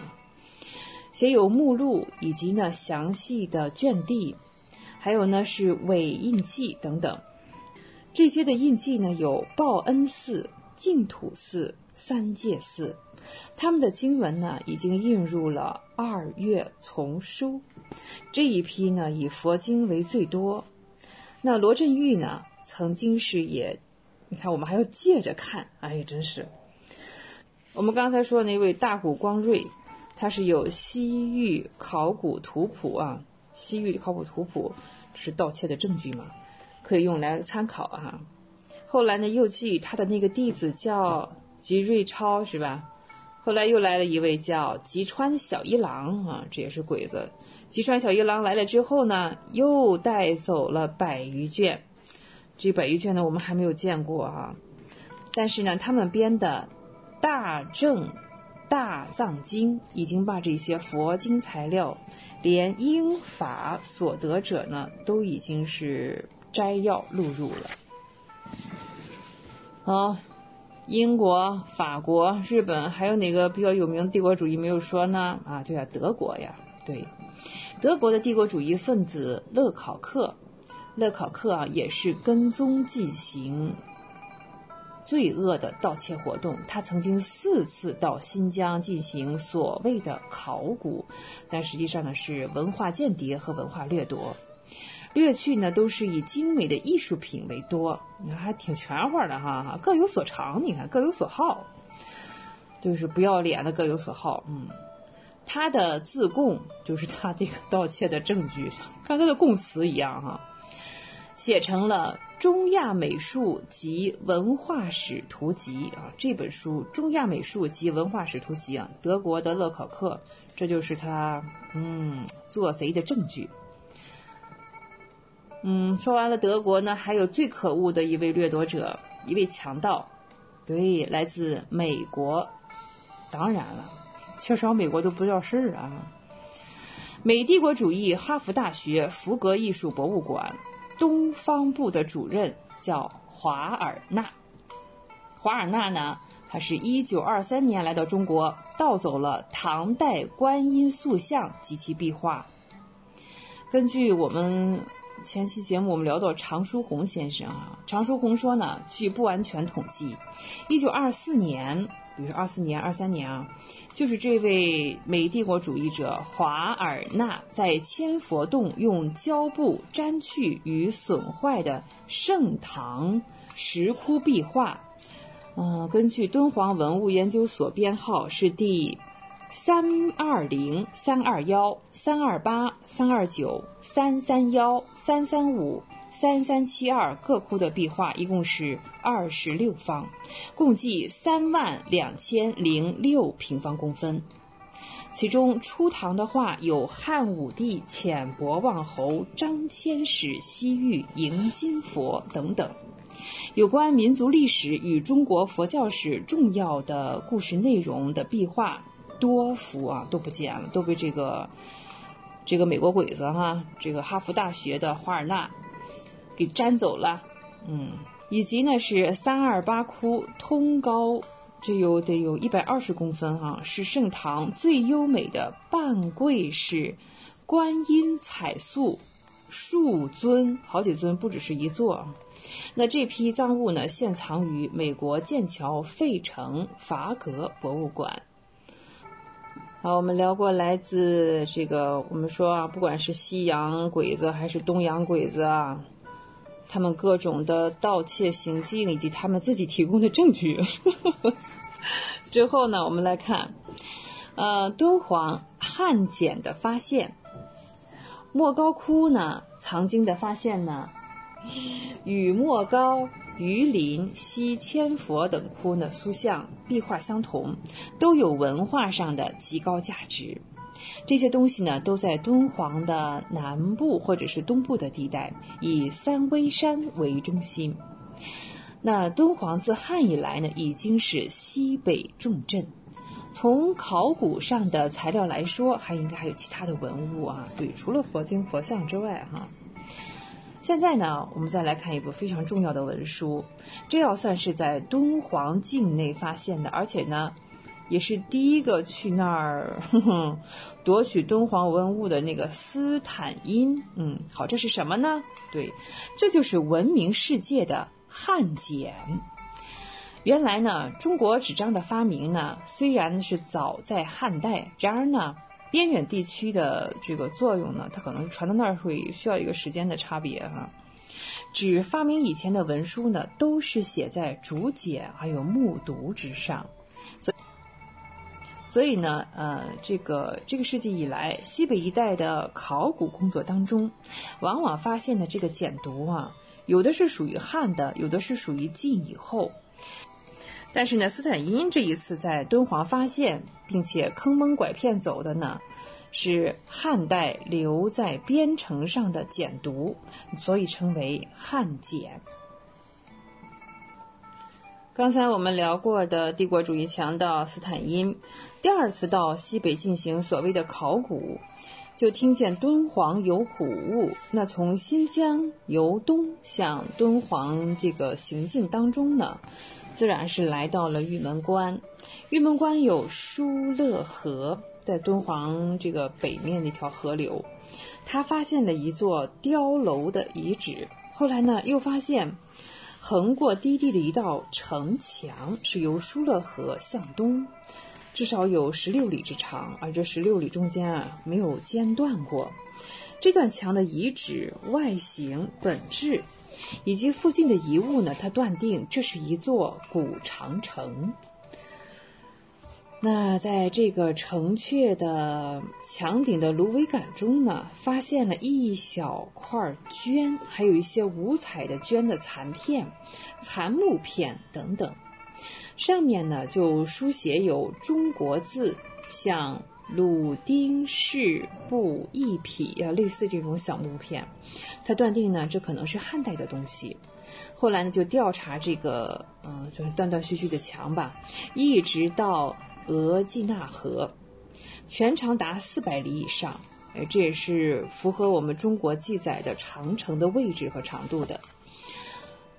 写有目录以及呢详细的卷地，还有呢是伪印记等等。这些的印记呢有报恩寺、净土寺。三界寺，他们的经文呢，已经印入了二月丛书。这一批呢，以佛经为最多。那罗振玉呢，曾经是也，你看我们还要借着看，哎呀，真是。我们刚才说那位大谷光瑞，他是有西域考古图谱啊，西域考古图谱是盗窃的证据嘛，可以用来参考啊。后来呢，又记他的那个弟子叫。吉瑞超是吧？后来又来了一位叫吉川小一郎啊，这也是鬼子。吉川小一郎来了之后呢，又带走了百余卷。这百余卷呢，我们还没有见过啊。但是呢，他们编的《大正大藏经》已经把这些佛经材料，连英法所得者呢，都已经是摘要录入了。好。英国、法国、日本，还有哪个比较有名的帝国主义没有说呢？啊，对啊，德国呀，对，德国的帝国主义分子勒考克，勒考克啊，也是跟踪进行罪恶的盗窃活动。他曾经四次到新疆进行所谓的考古，但实际上呢是文化间谍和文化掠夺。掠去呢，都是以精美的艺术品为多，那还挺全乎的哈，各有所长，你看各有所好，就是不要脸的各有所好。嗯，他的自供就是他这个盗窃的证据，跟他的供词一样哈，写成了《中亚美术及文化史图集》啊，这本书《中亚美术及文化史图集》啊，德国的勒考克，这就是他嗯做贼的证据。嗯，说完了德国呢，还有最可恶的一位掠夺者，一位强盗，对，来自美国。当然了，缺少美国都不叫事儿啊。美帝国主义哈佛大学福格艺术博物馆东方部的主任叫华尔纳。华尔纳呢，他是一九二三年来到中国，盗走了唐代观音塑像及其壁画。根据我们。前期节目我们聊到常书鸿先生啊，常书鸿说呢，据不完全统计，一九二四年，比如说二四年、二三年啊，就是这位美帝国主义者华尔纳在千佛洞用胶布粘去与损坏的盛唐石窟壁画，嗯，根据敦煌文物研究所编号是第三二零、三二幺、三二八、三二九、三三幺、三三五、三三七二各窟的壁画一共是二十六方，共计三万两千零六平方公分。其中初唐的画有汉武帝遣博望侯张骞使西域迎金佛等等。有关民族历史与中国佛教史重要的故事内容的壁画多幅啊都不见了，都被这个这个美国鬼子哈，这个哈佛大学的华尔纳给粘走了。嗯，以及呢是三二八窟通高。这有得有一百二十公分哈，是盛唐最优美的半跪式观音彩塑数尊，好几尊，不只是一座。那这批赃物呢，现藏于美国剑桥费城法格博物馆。好，我们聊过来自这个，我们说啊，不管是西洋鬼子还是东洋鬼子啊，他们各种的盗窃行径以及他们自己提供的证据。之后呢，我们来看，呃，敦煌汉简的发现，莫高窟呢，藏经的发现呢，与莫高、榆林、西千佛等窟呢塑像、壁画相同，都有文化上的极高价值。这些东西呢，都在敦煌的南部或者是东部的地带，以三危山为中心。那敦煌自汉以来呢，已经是西北重镇。从考古上的材料来说，还应该还有其他的文物啊。对，除了佛经、佛像之外，哈。现在呢，我们再来看一部非常重要的文书，这要算是在敦煌境内发现的，而且呢，也是第一个去那儿 夺取敦煌文物的那个斯坦因。嗯，好，这是什么呢？对，这就是闻名世界的。汉简，原来呢，中国纸张的发明呢，虽然是早在汉代，然而呢，边远地区的这个作用呢，它可能传到那儿会需要一个时间的差别哈。纸发明以前的文书呢，都是写在竹简还有木牍之上，所以呢，呃，这个这个世纪以来，西北一带的考古工作当中，往往发现的这个简牍啊。有的是属于汉的，有的是属于晋以后。但是呢，斯坦因这一次在敦煌发现，并且坑蒙拐骗走的呢，是汉代留在边城上的简牍，所以称为汉简。刚才我们聊过的帝国主义强盗斯坦因，第二次到西北进行所谓的考古。就听见敦煌有古物，那从新疆由东向敦煌这个行进当中呢，自然是来到了玉门关。玉门关有疏勒河，在敦煌这个北面的一条河流，他发现了一座碉楼的遗址。后来呢，又发现横过低地的一道城墙，是由疏勒河向东。至少有十六里之长，而这十六里中间啊没有间断过。这段墙的遗址、外形、本质，以及附近的遗物呢，他断定这是一座古长城。那在这个城阙的墙顶的芦苇杆中呢，发现了一小块绢，还有一些五彩的绢的残片、残木片等等。上面呢就书写有中国字，像鲁丁氏布一匹呀，类似这种小木片。他断定呢，这可能是汉代的东西。后来呢，就调查这个，嗯，就是断断续续的墙吧，一直到额济纳河，全长达四百里以上。哎，这也是符合我们中国记载的长城的位置和长度的。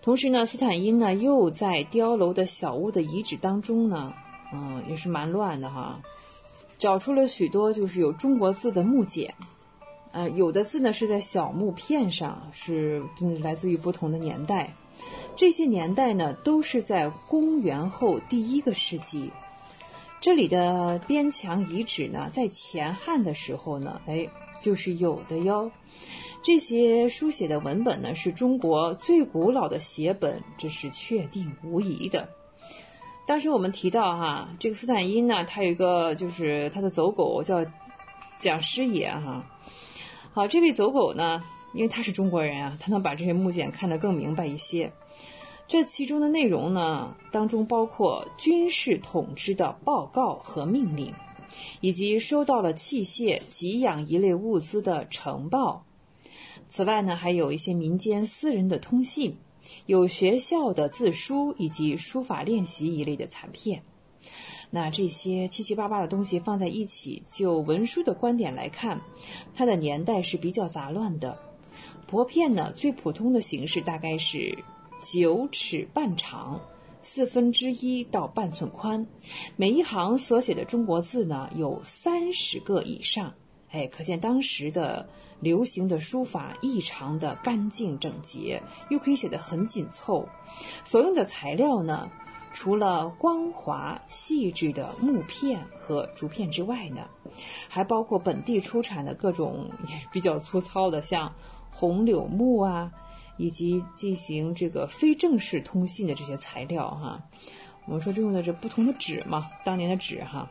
同时呢，斯坦因呢又在碉楼的小屋的遗址当中呢，嗯，也是蛮乱的哈，找出了许多就是有中国字的木简，呃，有的字呢是在小木片上，是来自于不同的年代，这些年代呢都是在公元后第一个世纪。这里的边墙遗址呢，在前汉的时候呢，哎，就是有的哟。这些书写的文本呢，是中国最古老的写本，这是确定无疑的。当时我们提到哈，这个斯坦因呢，他有一个就是他的走狗叫蒋师爷哈。好，这位走狗呢，因为他是中国人啊，他能把这些木简看得更明白一些。这其中的内容呢，当中包括军事统治的报告和命令，以及收到了器械、给养一类物资的呈报。此外呢，还有一些民间私人的通信。有学校的字书以及书法练习一类的残片，那这些七七八八的东西放在一起，就文书的观点来看，它的年代是比较杂乱的。薄片呢，最普通的形式大概是九尺半长，四分之一到半寸宽，每一行所写的中国字呢有三十个以上，哎，可见当时的。流行的书法异常的干净整洁，又可以写得很紧凑。所用的材料呢，除了光滑细致的木片和竹片之外呢，还包括本地出产的各种也 比较粗糙的，像红柳木啊，以及进行这个非正式通信的这些材料哈。我们说这用的是不同的纸嘛，当年的纸哈。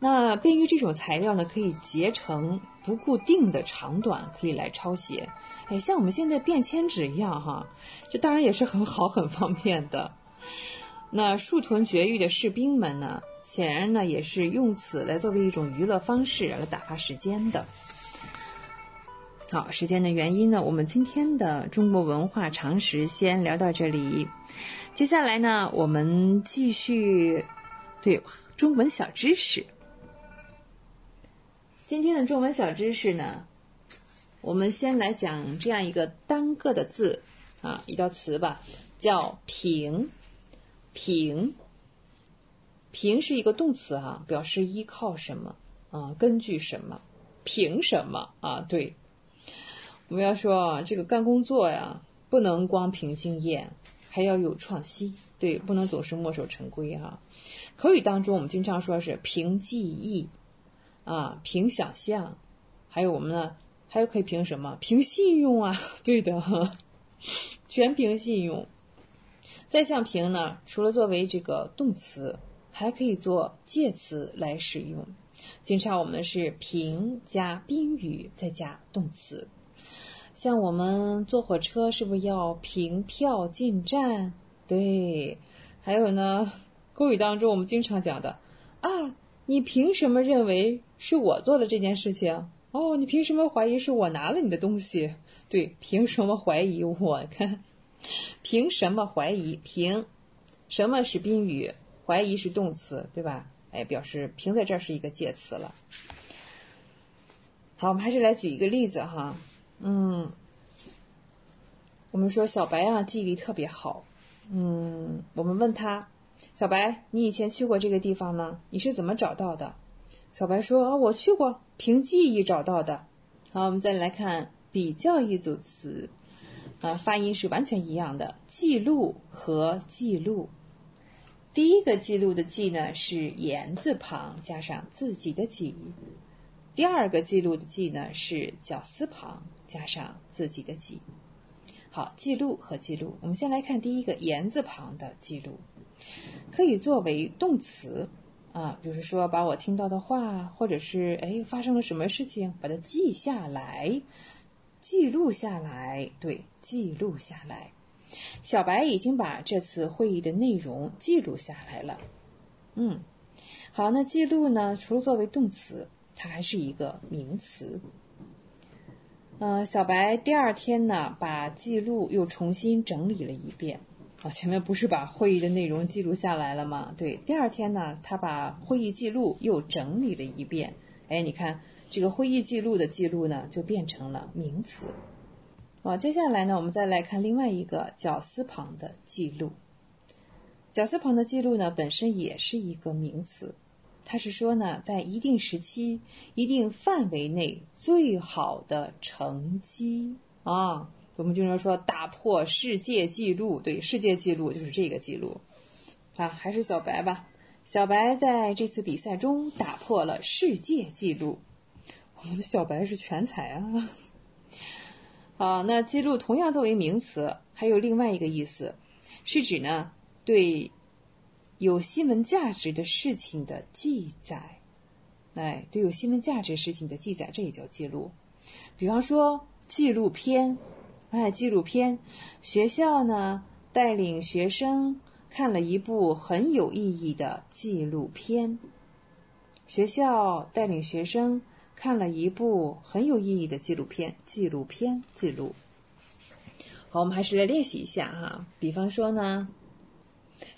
那便于这种材料呢，可以结成不固定的长短，可以来抄写。哎，像我们现在便签纸一样哈，这当然也是很好很方便的。那树屯绝域的士兵们呢，显然呢也是用此来作为一种娱乐方式来打发时间的。好，时间的原因呢，我们今天的中国文化常识先聊到这里。接下来呢，我们继续对中文小知识。今天的中文小知识呢，我们先来讲这样一个单个的字啊，一道词吧，叫凭。凭，凭是一个动词哈，表示依靠什么啊，根据什么，凭什么啊？对，我们要说啊这个干工作呀，不能光凭经验，还要有创新，对，不能总是墨守成规哈。口语当中，我们经常说是凭记忆。啊，凭想象，还有我们呢，还有可以凭什么？凭信用啊，对的，哈全凭信用。再像凭呢，除了作为这个动词，还可以做介词来使用。经常我们是凭加宾语再加动词。像我们坐火车是不是要凭票进站？对，还有呢，口语当中我们经常讲的啊。你凭什么认为是我做的这件事情？哦，你凭什么怀疑是我拿了你的东西？对，凭什么怀疑我？看，凭什么怀疑？凭什么是宾语？怀疑是动词，对吧？哎，表示凭在这儿是一个介词了。好，我们还是来举一个例子哈。嗯，我们说小白啊，记忆力特别好。嗯，我们问他。小白，你以前去过这个地方吗？你是怎么找到的？小白说：“啊，我去过，凭记忆找到的。”好，我们再来看比较一组词，啊，发音是完全一样的，记录和记录。第一个记录的记呢是言字旁加上自己的己，第二个记录的记呢是绞丝旁加上自己的己。好，记录和记录，我们先来看第一个言字旁的记录。可以作为动词啊，比如说把我听到的话，或者是哎发生了什么事情，把它记下来，记录下来。对，记录下来。小白已经把这次会议的内容记录下来了。嗯，好，那记录呢？除了作为动词，它还是一个名词。嗯，小白第二天呢，把记录又重新整理了一遍。啊，前面不是把会议的内容记录下来了吗？对，第二天呢，他把会议记录又整理了一遍。哎，你看这个会议记录的记录呢，就变成了名词。好，接下来呢，我们再来看另外一个绞丝旁的记录。绞丝旁的记录呢，本身也是一个名词，它是说呢，在一定时期、一定范围内最好的成绩啊。我们经常说打破世界纪录，对，世界纪录就是这个记录。啊，还是小白吧。小白在这次比赛中打破了世界纪录。我们的小白是全才啊。啊，那记录同样作为名词，还有另外一个意思，是指呢对有新闻价值的事情的记载。哎，对有新闻价值事情的记载，这也叫记录。比方说纪录片，哎，纪录片，学校呢带领学生看了一部很有意义的纪录片。学校带领学生看了一部很有意义的纪录片。纪录片记录。好，我们还是来练习一下哈。比方说呢，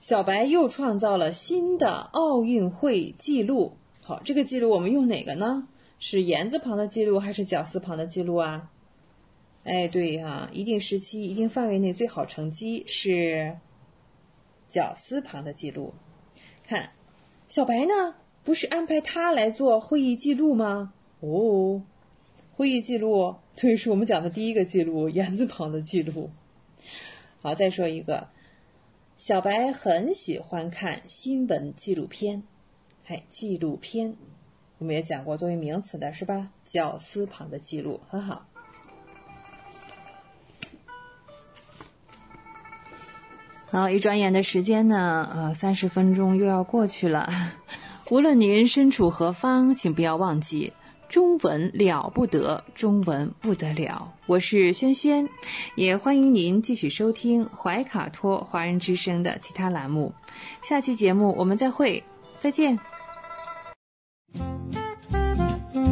小白又创造了新的奥运会纪录。好，这个记录我们用哪个呢？是言字旁的记录还是绞丝旁的记录啊？哎，对哈，一定时期、一定范围内最好成绩是绞丝旁的记录。看，小白呢？不是安排他来做会议记录吗？哦，会议记录，对，是我们讲的第一个记录，言字旁的记录。好，再说一个，小白很喜欢看新闻纪录片。哎，纪录片，我们也讲过作为名词的是吧？绞丝旁的记录，很好。好，一转眼的时间呢，啊，三十分钟又要过去了。无论您身处何方，请不要忘记，中文了不得，中文不得了。我是轩轩，也欢迎您继续收听怀卡托华人之声的其他栏目。下期节目我们再会，再见。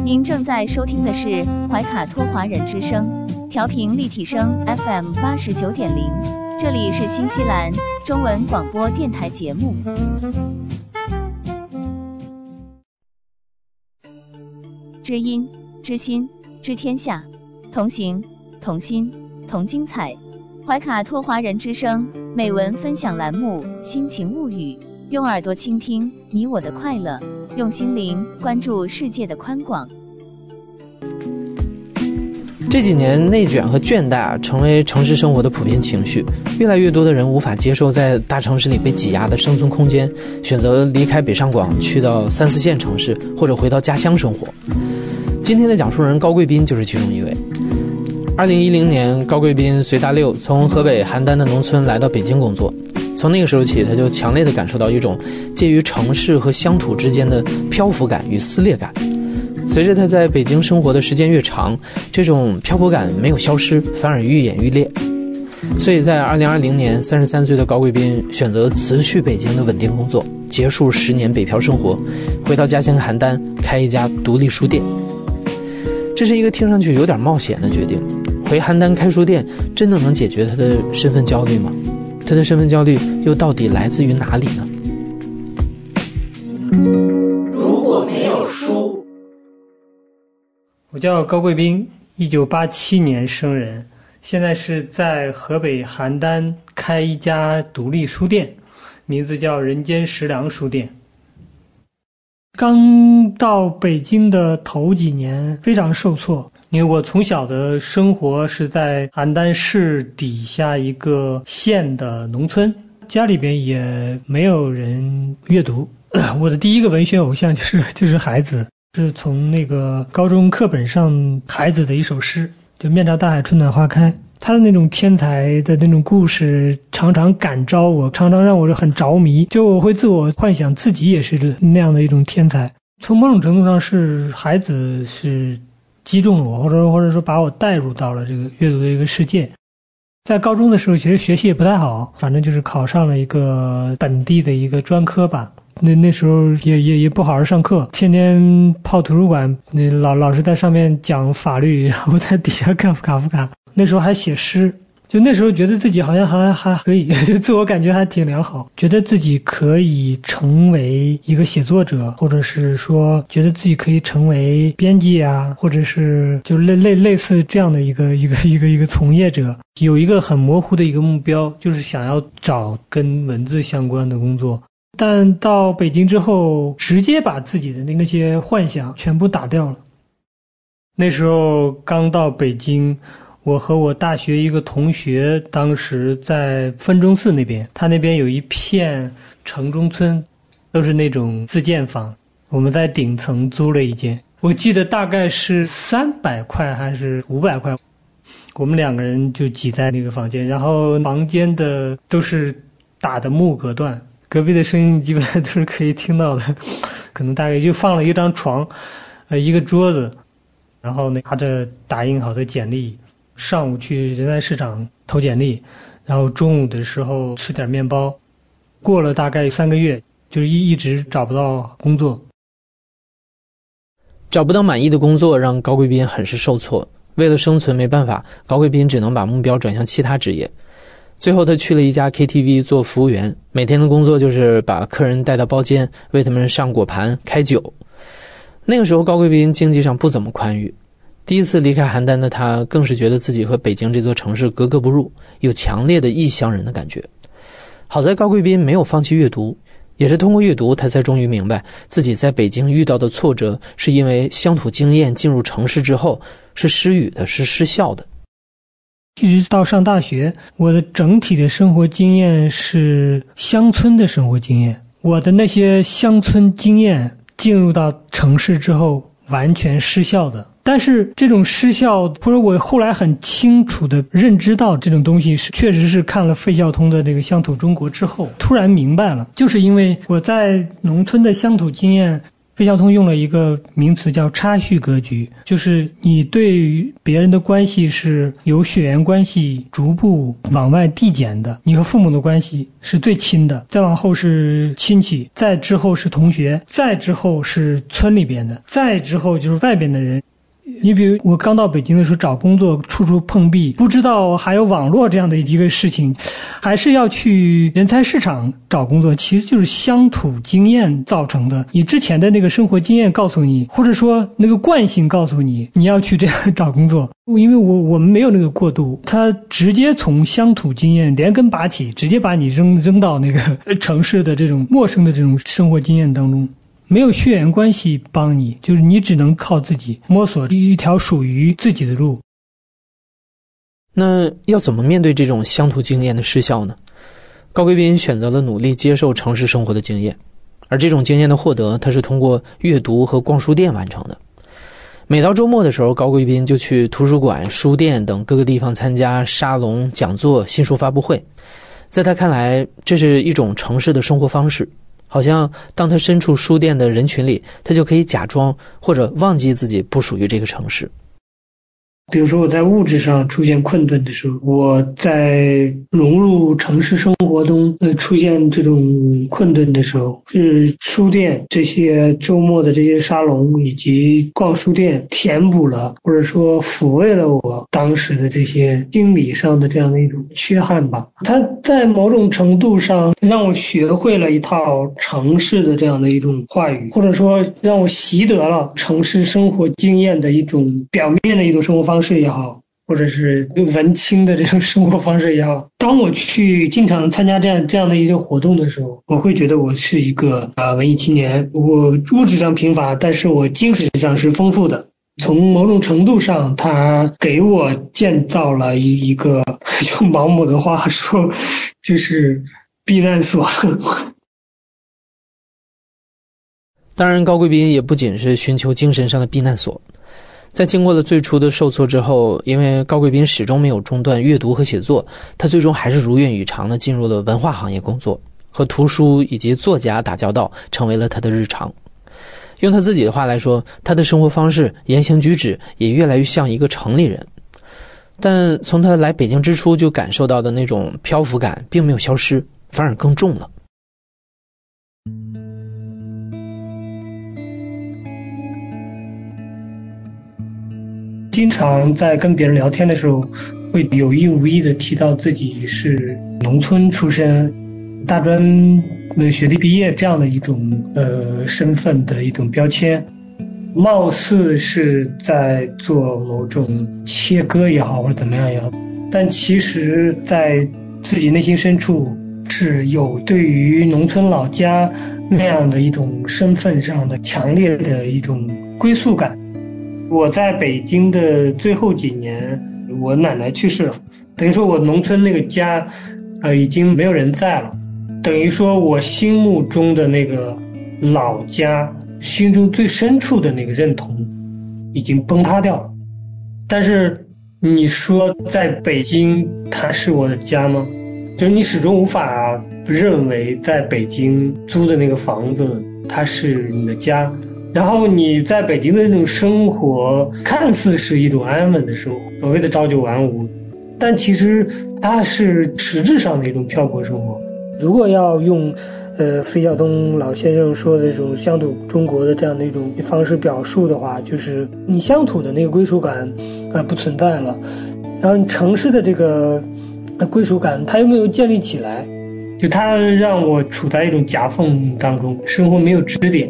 您正在收听的是怀卡托华人之声，调频立体声 FM 八十九点零，这里是新西兰中文广播电台节目。知音、知心、知天下，同行、同心、同精彩。怀卡托华人之声美文分享栏目《心情物语》，用耳朵倾听你我的快乐，用心灵关注世界的宽广。这几年，内卷和倦怠，成为城市生活的普遍情绪。越来越多的人无法接受在大城市里被挤压的生存空间，选择离开北上广，去到三四线城市，或者回到家乡生活。今天的讲述人高贵斌就是其中一位。二零一零年，高贵斌随大六从河北邯郸的农村来到北京工作。从那个时候起，他就强烈的感受到一种介于城市和乡土之间的漂浮感与撕裂感。随着他在北京生活的时间越长，这种漂泊感没有消失，反而愈演愈烈。所以在二零二零年，三十三岁的高贵斌选择辞去北京的稳定工作，结束十年北漂生活，回到家乡邯郸开一家独立书店。这是一个听上去有点冒险的决定。回邯郸开书店，真的能解决他的身份焦虑吗？他的身份焦虑又到底来自于哪里呢？如果没有书我叫高贵斌，一九八七年生人，现在是在河北邯郸开一家独立书店，名字叫人间食粮书店。刚到北京的头几年非常受挫，因为我从小的生活是在邯郸市底下一个县的农村，家里边也没有人阅读，我的第一个文学偶像就是 就是孩子。是从那个高中课本上孩子的一首诗，就“面朝大海，春暖花开”。他的那种天才的那种故事，常常感召我，常常让我很着迷。就我会自我幻想自己也是那样的一种天才。从某种程度上，是孩子是击中了我，或者或者说把我带入到了这个阅读的一个世界。在高中的时候，其实学习也不太好，反正就是考上了一个本地的一个专科吧。那那时候也也也不好好上课，天天泡图书馆。那老老师在上面讲法律，然后在底下看卡夫卡。那时候还写诗，就那时候觉得自己好像还还可以，就自我感觉还挺良好，觉得自己可以成为一个写作者，或者是说觉得自己可以成为编辑啊，或者是就类类类似这样的一个一个一个一个从业者，有一个很模糊的一个目标，就是想要找跟文字相关的工作。但到北京之后，直接把自己的那那些幻想全部打掉了。那时候刚到北京，我和我大学一个同学，当时在分钟寺那边，他那边有一片城中村，都是那种自建房。我们在顶层租了一间，我记得大概是三百块还是五百块，我们两个人就挤在那个房间，然后房间的都是打的木隔断。隔壁的声音基本上都是 可以听到的。可能大概就放了一张床，呃，一个桌子，然后呢拿着打印好的简历，上午去人才市场投简历，然后中午的时候吃点面包，过了大概三个月，就是一一直找不到工作。找不到满意的工作，让高贵斌很是受挫。为了生存，没办法，高贵斌只能把目标转向其他职业。最后，他去了一家 KTV 做服务员，每天的工作就是把客人带到包间，为他们上果盘、开酒。那个时候，高贵斌经济上不怎么宽裕。第一次离开邯郸的他，更是觉得自己和北京这座城市格格不入，有强烈的异乡人的感觉。好在高贵斌没有放弃阅读。也是通过阅读，他才终于明白自己在北京遇到的挫折，是因为乡土经验进入城市之后是失语的，是失效的。一直到上大学，我的整体的生活经验是乡村的生活经验，我的那些乡村经验进入到城市之后完全失效的。但是这种失效，或者我后来很清楚的认知到这种东西是，确实是看了费孝通的这个《乡土中国》之后，突然明白了，就是因为我在农村的乡土经验，费孝通用了一个名词叫差序格局，就是你对于别人的关系是由血缘关系逐步往外递减的，你和父母的关系是最亲的，再往后是亲戚，再之后是同学，再之后是村里边的，再之后就是外边的人。你比如我刚到北京的时候找工作，处处碰壁，不知道还有网络这样的一个事情，还是要去人才市场找工作，其实就是乡土经验造成的。你之前的那个生活经验告诉你，或者说那个惯性告诉你，你要去这样找工作。因为我我们没有那个过渡，他直接从乡土经验连根拔起，直接把你扔扔到那个 城市的这种陌生的这种生活经验当中。没有血缘关系帮你，就是你只能靠自己摸索一条属于自己的路。那要怎么面对这种乡土经验的失效呢？高贵斌选择了努力接受城市生活的经验，而这种经验的获得，他是通过阅读和逛书店完成的。每到周末的时候，高贵斌就去图书馆、书店等各个地方参加沙龙、讲座、新书发布会。在他看来，这是一种城市的生活方式。好像当他身处书店的人群里，他就可以假装或者忘记自己不属于这个城市。比如说我在物质上出现困顿的时候，我在融入城市生活中呃出现这种困顿的时候，是书店这些周末的这些沙龙以及逛书店填补了或者说抚慰了我当时的这些心理上的这样的一种缺憾吧。它在某种程度上让我学会了一套城市的这样的一种话语，或者说让我习得了城市生活经验的一种表面的一种生活方式。方式也好，或者是文青的这种生活方式也好，当我去经常参加这样这样的一些活动的时候，我会觉得我是一个啊文艺青年。我物质上贫乏，但是我精神上是丰富的。从某种程度上，他给我建造了一一个用毛姆的话说，就是避难所。当然，高贵宾也不仅是寻求精神上的避难所。在经过了最初的受挫之后，因为高贵斌始终没有中断阅读和写作，他最终还是如愿以偿地进入了文化行业工作，和图书以及作家打交道成为了他的日常。用他自己的话来说，他的生活方式、言行举止也越来越像一个城里人。但从他来北京之初就感受到的那种漂浮感并没有消失，反而更重了。经常在跟别人聊天的时候，会有意无意的提到自己是农村出身、大专学历毕业这样的一种呃身份的一种标签，貌似是在做某种切割也好，或者怎么样也好，但其实，在自己内心深处是有对于农村老家那样的一种身份上的强烈的一种归宿感。我在北京的最后几年，我奶奶去世了，等于说我农村那个家，呃，已经没有人在了，等于说我心目中的那个老家，心中最深处的那个认同，已经崩塌掉了。但是你说在北京，它是我的家吗？就是你始终无法认为在北京租的那个房子它是你的家，然后你在北京的那种生活看似是一种安稳的生活，所谓的朝九晚五，但其实它是实质上的一种漂泊生活。如果要用。呃，费孝通老先生说的这种乡土中国的这样的一种方式表述的话，就是你乡土的那个归属感，呃，不存在了，然后你城市的这个归属感，它又没有建立起来，就它让我处在一种夹缝当中，生活没有支点。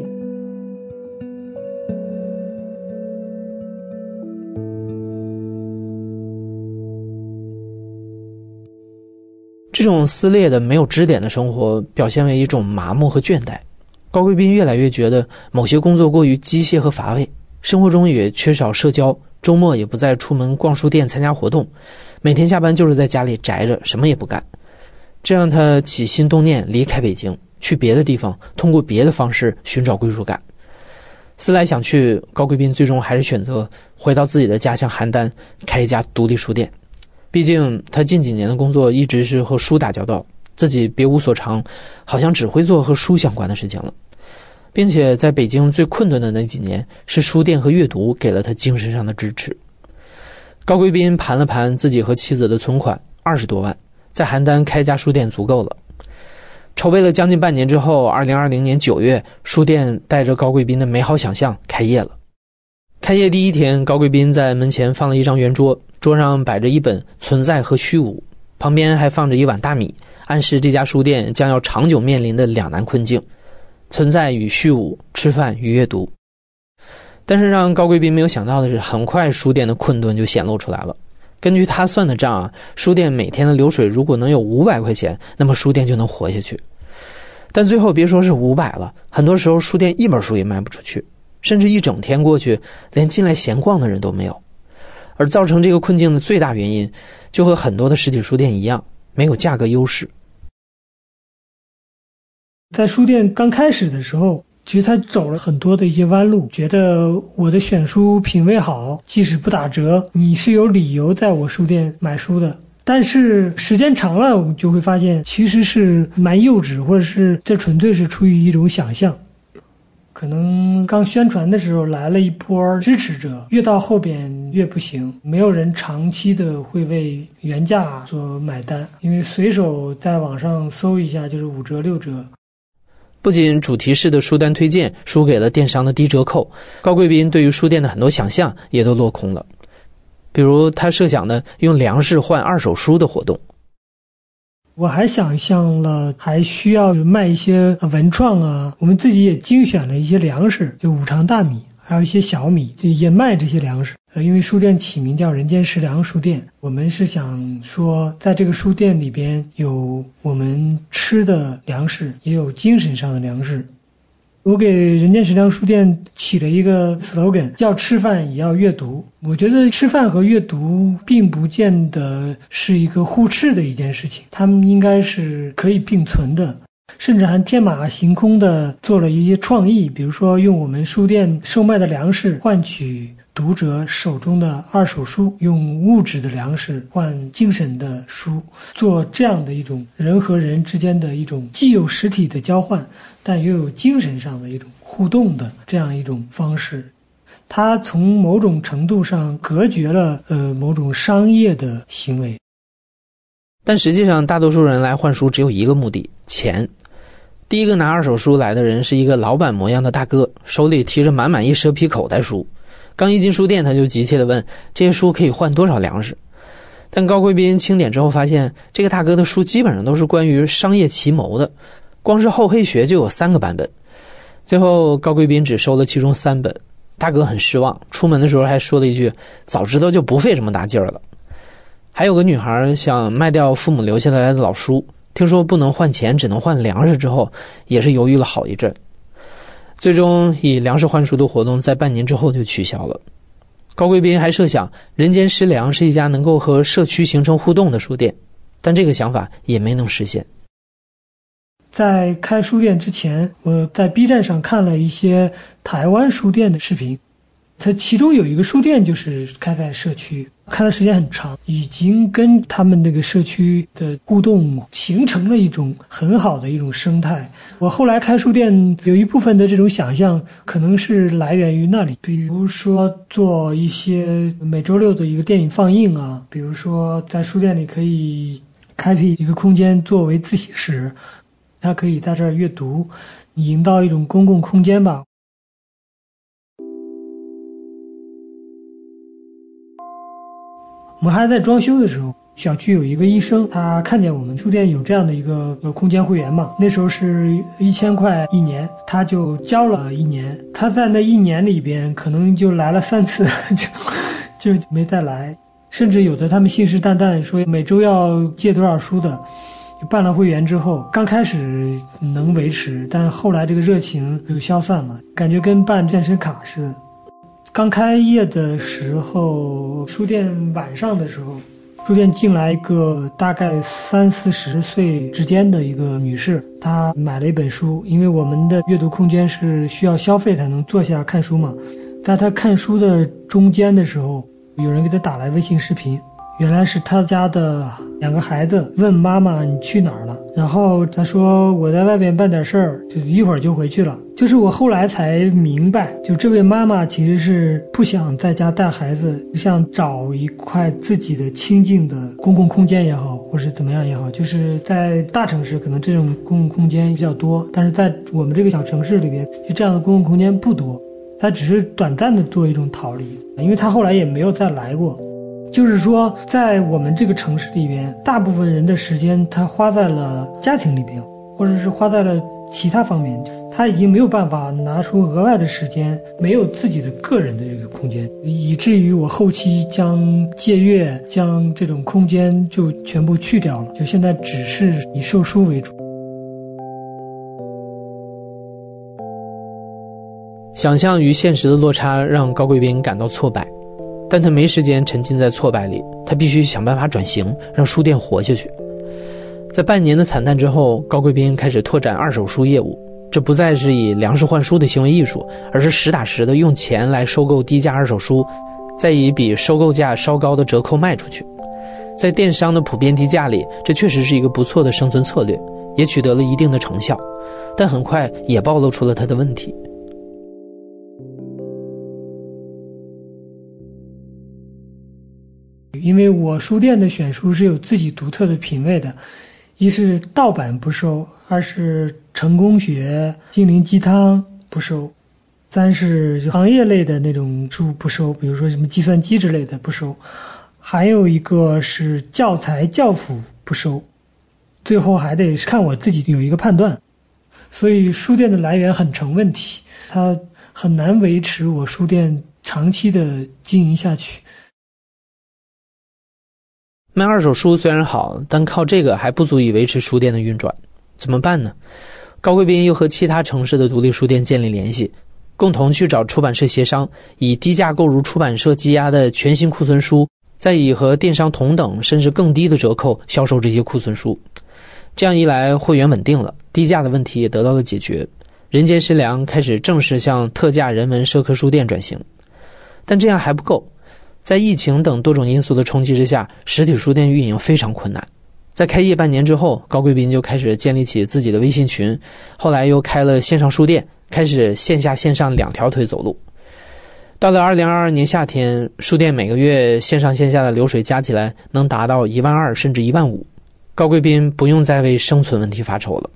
这种撕裂的、没有支点的生活，表现为一种麻木和倦怠。高贵宾越来越觉得某些工作过于机械和乏味，生活中也缺少社交，周末也不再出门逛书店参加活动，每天下班就是在家里宅着，什么也不干。这让他起心动念离开北京，去别的地方，通过别的方式寻找归属感。思来想去，高贵宾最终还是选择回到自己的家乡邯郸，开一家独立书店。毕竟他近几年的工作一直是和书打交道，自己别无所长，好像只会做和书相关的事情了。并且在北京最困顿的那几年，是书店和阅读给了他精神上的支持。高贵宾盘了盘自己和妻子的存款，二十多万，在邯郸开家书店足够了。筹备了将近半年之后，二零二零年九月，书店带着高贵宾的美好想象开业了。开业第一天，高贵宾在门前放了一张圆桌。桌上摆着一本《存在和虚无》，旁边还放着一碗大米，暗示这家书店将要长久面临的两难困境：存在与虚无，吃饭与阅读。但是让高贵宾没有想到的是，很快书店的困顿就显露出来了。根据他算的账啊，书店每天的流水如果能有五百块钱，那么书店就能活下去。但最后别说是五百了，很多时候书店一本书也卖不出去，甚至一整天过去，连进来闲逛的人都没有。而造成这个困境的最大原因，就和很多的实体书店一样，没有价格优势。在书店刚开始的时候，其实他走了很多的一些弯路，觉得我的选书品味好，即使不打折，你是有理由在我书店买书的。但是时间长了，我们就会发现，其实是蛮幼稚，或者是这纯粹是出于一种想象。可能刚宣传的时候来了一波支持者，越到后边越不行，没有人长期的会为原价所买单，因为随手在网上搜一下就是五折六折。不仅主题式的书单推荐输给了电商的低折扣，高贵宾对于书店的很多想象也都落空了，比如他设想的用粮食换二手书的活动。我还想象了，还需要卖一些文创啊。我们自己也精选了一些粮食，就五常大米，还有一些小米，就也卖这些粮食。呃，因为书店起名叫“人间食粮书店”，我们是想说，在这个书店里边有我们吃的粮食，也有精神上的粮食。我给人间食粮书店起了一个 slogan，要吃饭也要阅读。我觉得吃饭和阅读并不见得是一个互斥的一件事情，他们应该是可以并存的，甚至还天马行空的做了一些创意，比如说用我们书店售卖的粮食换取。读者手中的二手书，用物质的粮食换精神的书，做这样的一种人和人之间的一种既有实体的交换，但又有精神上的一种互动的这样一种方式。它从某种程度上隔绝了呃某种商业的行为。但实际上，大多数人来换书只有一个目的：钱。第一个拿二手书来的人是一个老板模样的大哥，手里提着满满一蛇皮口袋书。刚一进书店，他就急切地问：“这些书可以换多少粮食？”但高贵宾清点之后发现，这个大哥的书基本上都是关于商业奇谋的，光是厚黑学就有三个版本。最后，高贵宾只收了其中三本，大哥很失望，出门的时候还说了一句：“早知道就不费这么大劲儿了。”还有个女孩想卖掉父母留下来的老书，听说不能换钱，只能换粮食之后，也是犹豫了好一阵。最终以粮食换书的活动在半年之后就取消了。高贵宾还设想“人间食粮”是一家能够和社区形成互动的书店，但这个想法也没能实现。在开书店之前，我在 B 站上看了一些台湾书店的视频，它其中有一个书店就是开在社区，开的时间很长，已经跟他们那个社区的互动形成了一种很好的一种生态。我后来开书店，有一部分的这种想象，可能是来源于那里，比如说做一些每周六的一个电影放映啊，比如说在书店里可以开辟一个空间作为自习室，他可以在这儿阅读，营造一种公共空间吧。我们还在装修的时候，小区有一个医生，他看见我们书店有这样的一个空间会员嘛，那时候是一千块一年，他就交了一年。他在那一年里边可能就来了三次，就就没再来。甚至有的他们信誓旦旦说每周要借多少书的，办了会员之后，刚开始能维持，但后来这个热情就消散了，感觉跟办健身卡似的。刚开业的时候，书店晚上的时候，书店进来一个大概三四十岁之间的一个女士，她买了一本书，因为我们的阅读空间是需要消费才能坐下看书嘛，在她看书的中间的时候，有人给她打来微信视频。原来是他家的两个孩子问妈妈你去哪儿了，然后他说我在外边办点事儿，就一会儿就回去了。就是我后来才明白，就这位妈妈其实是不想在家带孩子，想找一块自己的清静的公共空间也好，或是怎么样也好。就是在大城市可能这种公共空间比较多，但是在我们这个小城市里边，就这样的公共空间不多。他只是短暂的做一种逃离，因为他后来也没有再来过。就是说，在我们这个城市里边，大部分人的时间他花在了家庭里边，或者是花在了其他方面，他已经没有办法拿出额外的时间，没有自己的个人的这个空间，以至于我后期将借阅、将这种空间就全部去掉了，就现在只是以售书为主。想象与现实的落差让高贵宾感到挫败。但他没时间沉浸在挫败里，他必须想办法转型，让书店活下去。在半年的惨淡之后，高贵宾开始拓展二手书业务。这不再是以粮食换书的行为艺术，而是实打实的用钱来收购低价二手书，再以比收购价稍高的折扣卖出去。在电商的普遍低价里，这确实是一个不错的生存策略，也取得了一定的成效。但很快也暴露出了他的问题。因为我书店的选书是有自己独特的品味的，一是盗版不收，二是成功学、心灵鸡汤不收，三是行业类的那种书不收，比如说什么计算机之类的不收，还有一个是教材教辅不收，最后还得看我自己有一个判断，所以书店的来源很成问题，它很难维持我书店长期的经营下去。卖二手书虽然好，但靠这个还不足以维持书店的运转，怎么办呢？高贵宾又和其他城市的独立书店建立联系，共同去找出版社协商，以低价购入出版社积压的全新库存书，再以和电商同等甚至更低的折扣销售这些库存书。这样一来，会员稳定了，低价的问题也得到了解决，人间食粮开始正式向特价人文社科书店转型。但这样还不够。在疫情等多种因素的冲击之下，实体书店运营非常困难。在开业半年之后，高贵宾就开始建立起自己的微信群，后来又开了线上书店，开始线下线上两条腿走路。到了二零二二年夏天，书店每个月线上线下的流水加起来能达到一万二甚至一万五，高贵宾不用再为生存问题发愁了。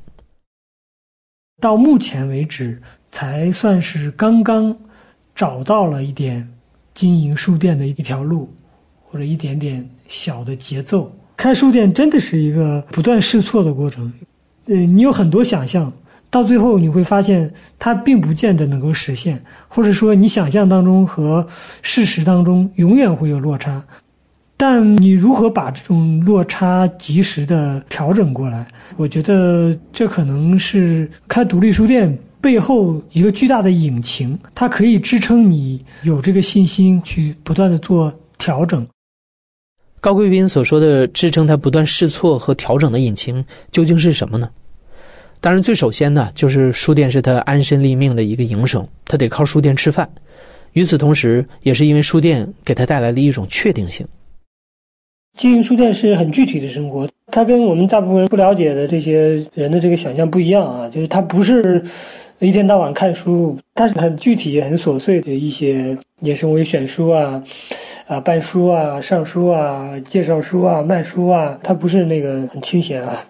到目前为止，才算是刚刚找到了一点。经营书店的一条路，或者一点点小的节奏。开书店真的是一个不断试错的过程。呃，你有很多想象，到最后你会发现它并不见得能够实现，或者说你想象当中和事实当中永远会有落差。但你如何把这种落差及时的调整过来？我觉得这可能是开独立书店。背后一个巨大的引擎，它可以支撑你有这个信心去不断的做调整。高贵宾所说的支撑他不断试错和调整的引擎究竟是什么呢？当然，最首先呢，就是书店是他安身立命的一个营生，他得靠书店吃饭。与此同时，也是因为书店给他带来了一种确定性，经营书店是很具体的生活，它跟我们大部分人不了解的这些人的这个想象不一样啊，就是它不是一天到晚看书，它是很具体、很琐碎的一些衍生为选书啊、啊办书啊、上书啊、介绍书啊、卖书啊，它不是那个很清闲啊，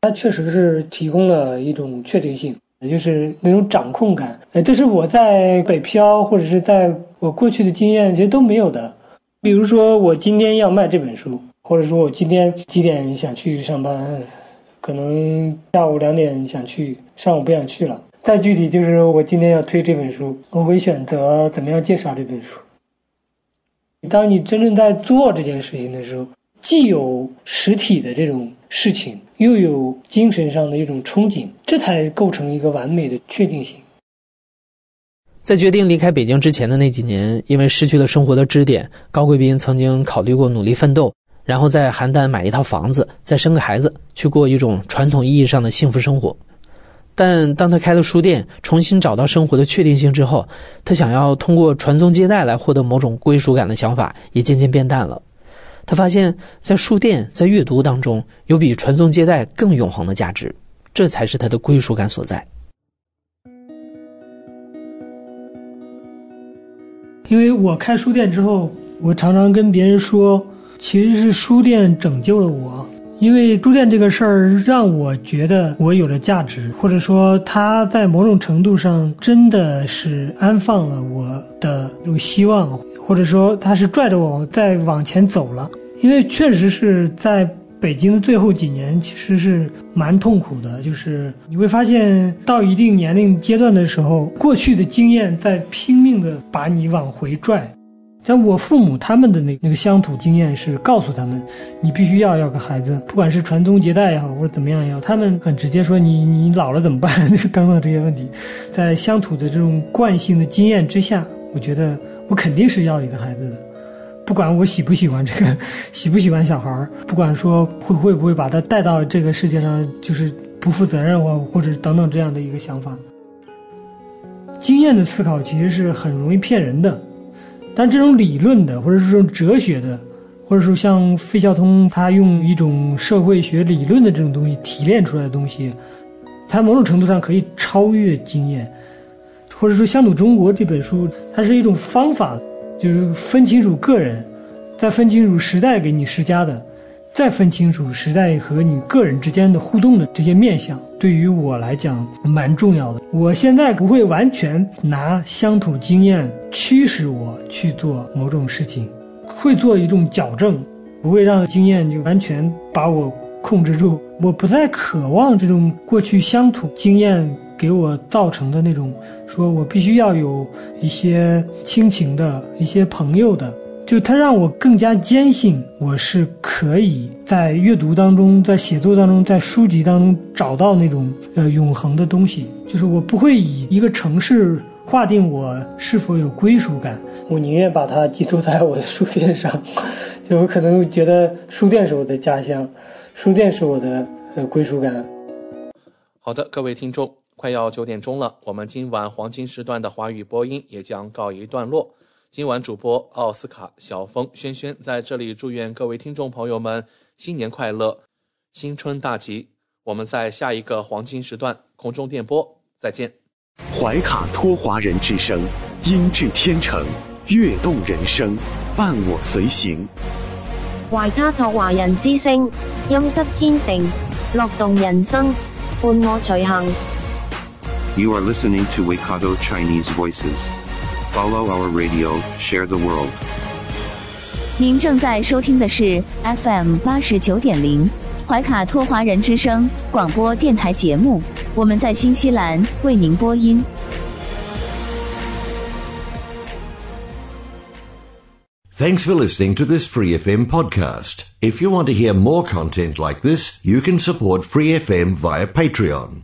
它确实是提供了一种确定性，也就是那种掌控感。呃，这是我在北漂或者是在我过去的经验其实都没有的。比如说，我今天要卖这本书。或者说我今天几点想去上班，可能下午两点想去，上午不想去了。再具体就是我今天要推这本书，我会选择怎么样介绍这本书。当你真正在做这件事情的时候，既有实体的这种事情，又有精神上的一种憧憬，这才构成一个完美的确定性。在决定离开北京之前的那几年，因为失去了生活的支点，高贵斌曾经考虑过努力奋斗。然后在邯郸买一套房子，再生个孩子，去过一种传统意义上的幸福生活。但当他开了书店，重新找到生活的确定性之后，他想要通过传宗接代来获得某种归属感的想法也渐渐变淡了。他发现，在书店，在阅读当中，有比传宗接代更永恒的价值，这才是他的归属感所在。因为我开书店之后，我常常跟别人说。其实是书店拯救了我，因为书店这个事儿让我觉得我有了价值，或者说它在某种程度上真的是安放了我的这种希望，或者说它是拽着我再往前走了。因为确实是在北京的最后几年，其实是蛮痛苦的，就是你会发现到一定年龄阶段的时候，过去的经验在拼命的把你往回拽。像我父母他们的那那个乡土经验是告诉他们，你必须要要个孩子，不管是传宗接代也好，或者怎么样也好，他们很直接说你你老了怎么办？等等这些问题，在乡土的这种惯性的经验之下，我觉得我肯定是要一个孩子的，不管我喜不喜欢这个，喜不喜欢小孩儿，不管说会会不会把他带到这个世界上，就是不负责任或或者等等这样的一个想法。经验的思考其实是很容易骗人的。但这种理论的，或者是这种哲学的，或者说像费孝通他用一种社会学理论的这种东西提炼出来的东西，它某种程度上可以超越经验，或者说《乡土中国》这本书，它是一种方法，就是分清楚个人，再分清楚时代给你施加的。再分清楚时代和你个人之间的互动的这些面相，对于我来讲蛮重要的。我现在不会完全拿乡土经验驱使我去做某种事情，会做一种矫正，不会让经验就完全把我控制住。我不再渴望这种过去乡土经验给我造成的那种，说我必须要有一些亲情的一些朋友的。就它让我更加坚信，我是可以在阅读当中，在写作当中，在书籍当中找到那种呃永恒的东西。就是我不会以一个城市划定我是否有归属感，我宁愿把它寄托在我的书店上。就我可能觉得书店是我的家乡，书店是我的呃归属感。好的，各位听众，快要九点钟了，我们今晚黄金时段的华语播音也将告一段落。今晚主播奥斯卡、小峰、轩轩在这里祝愿各位听众朋友们新年快乐，新春大吉。我们在下一个黄金时段空中电波再见。怀卡托华人之声，音质天成，悦动人生，伴我随行。怀卡托华人之声，音质天成，乐动人生，伴我随行。You are listening to Waikato Chinese Voices. Follow our radio, share the world. 您正在收听的是 FM 八十九点零怀卡托华人之声广播电台节目，我们在新西兰为您播音。Thanks for listening to this Free FM podcast. If you want to hear more content like this, you can support Free FM via Patreon.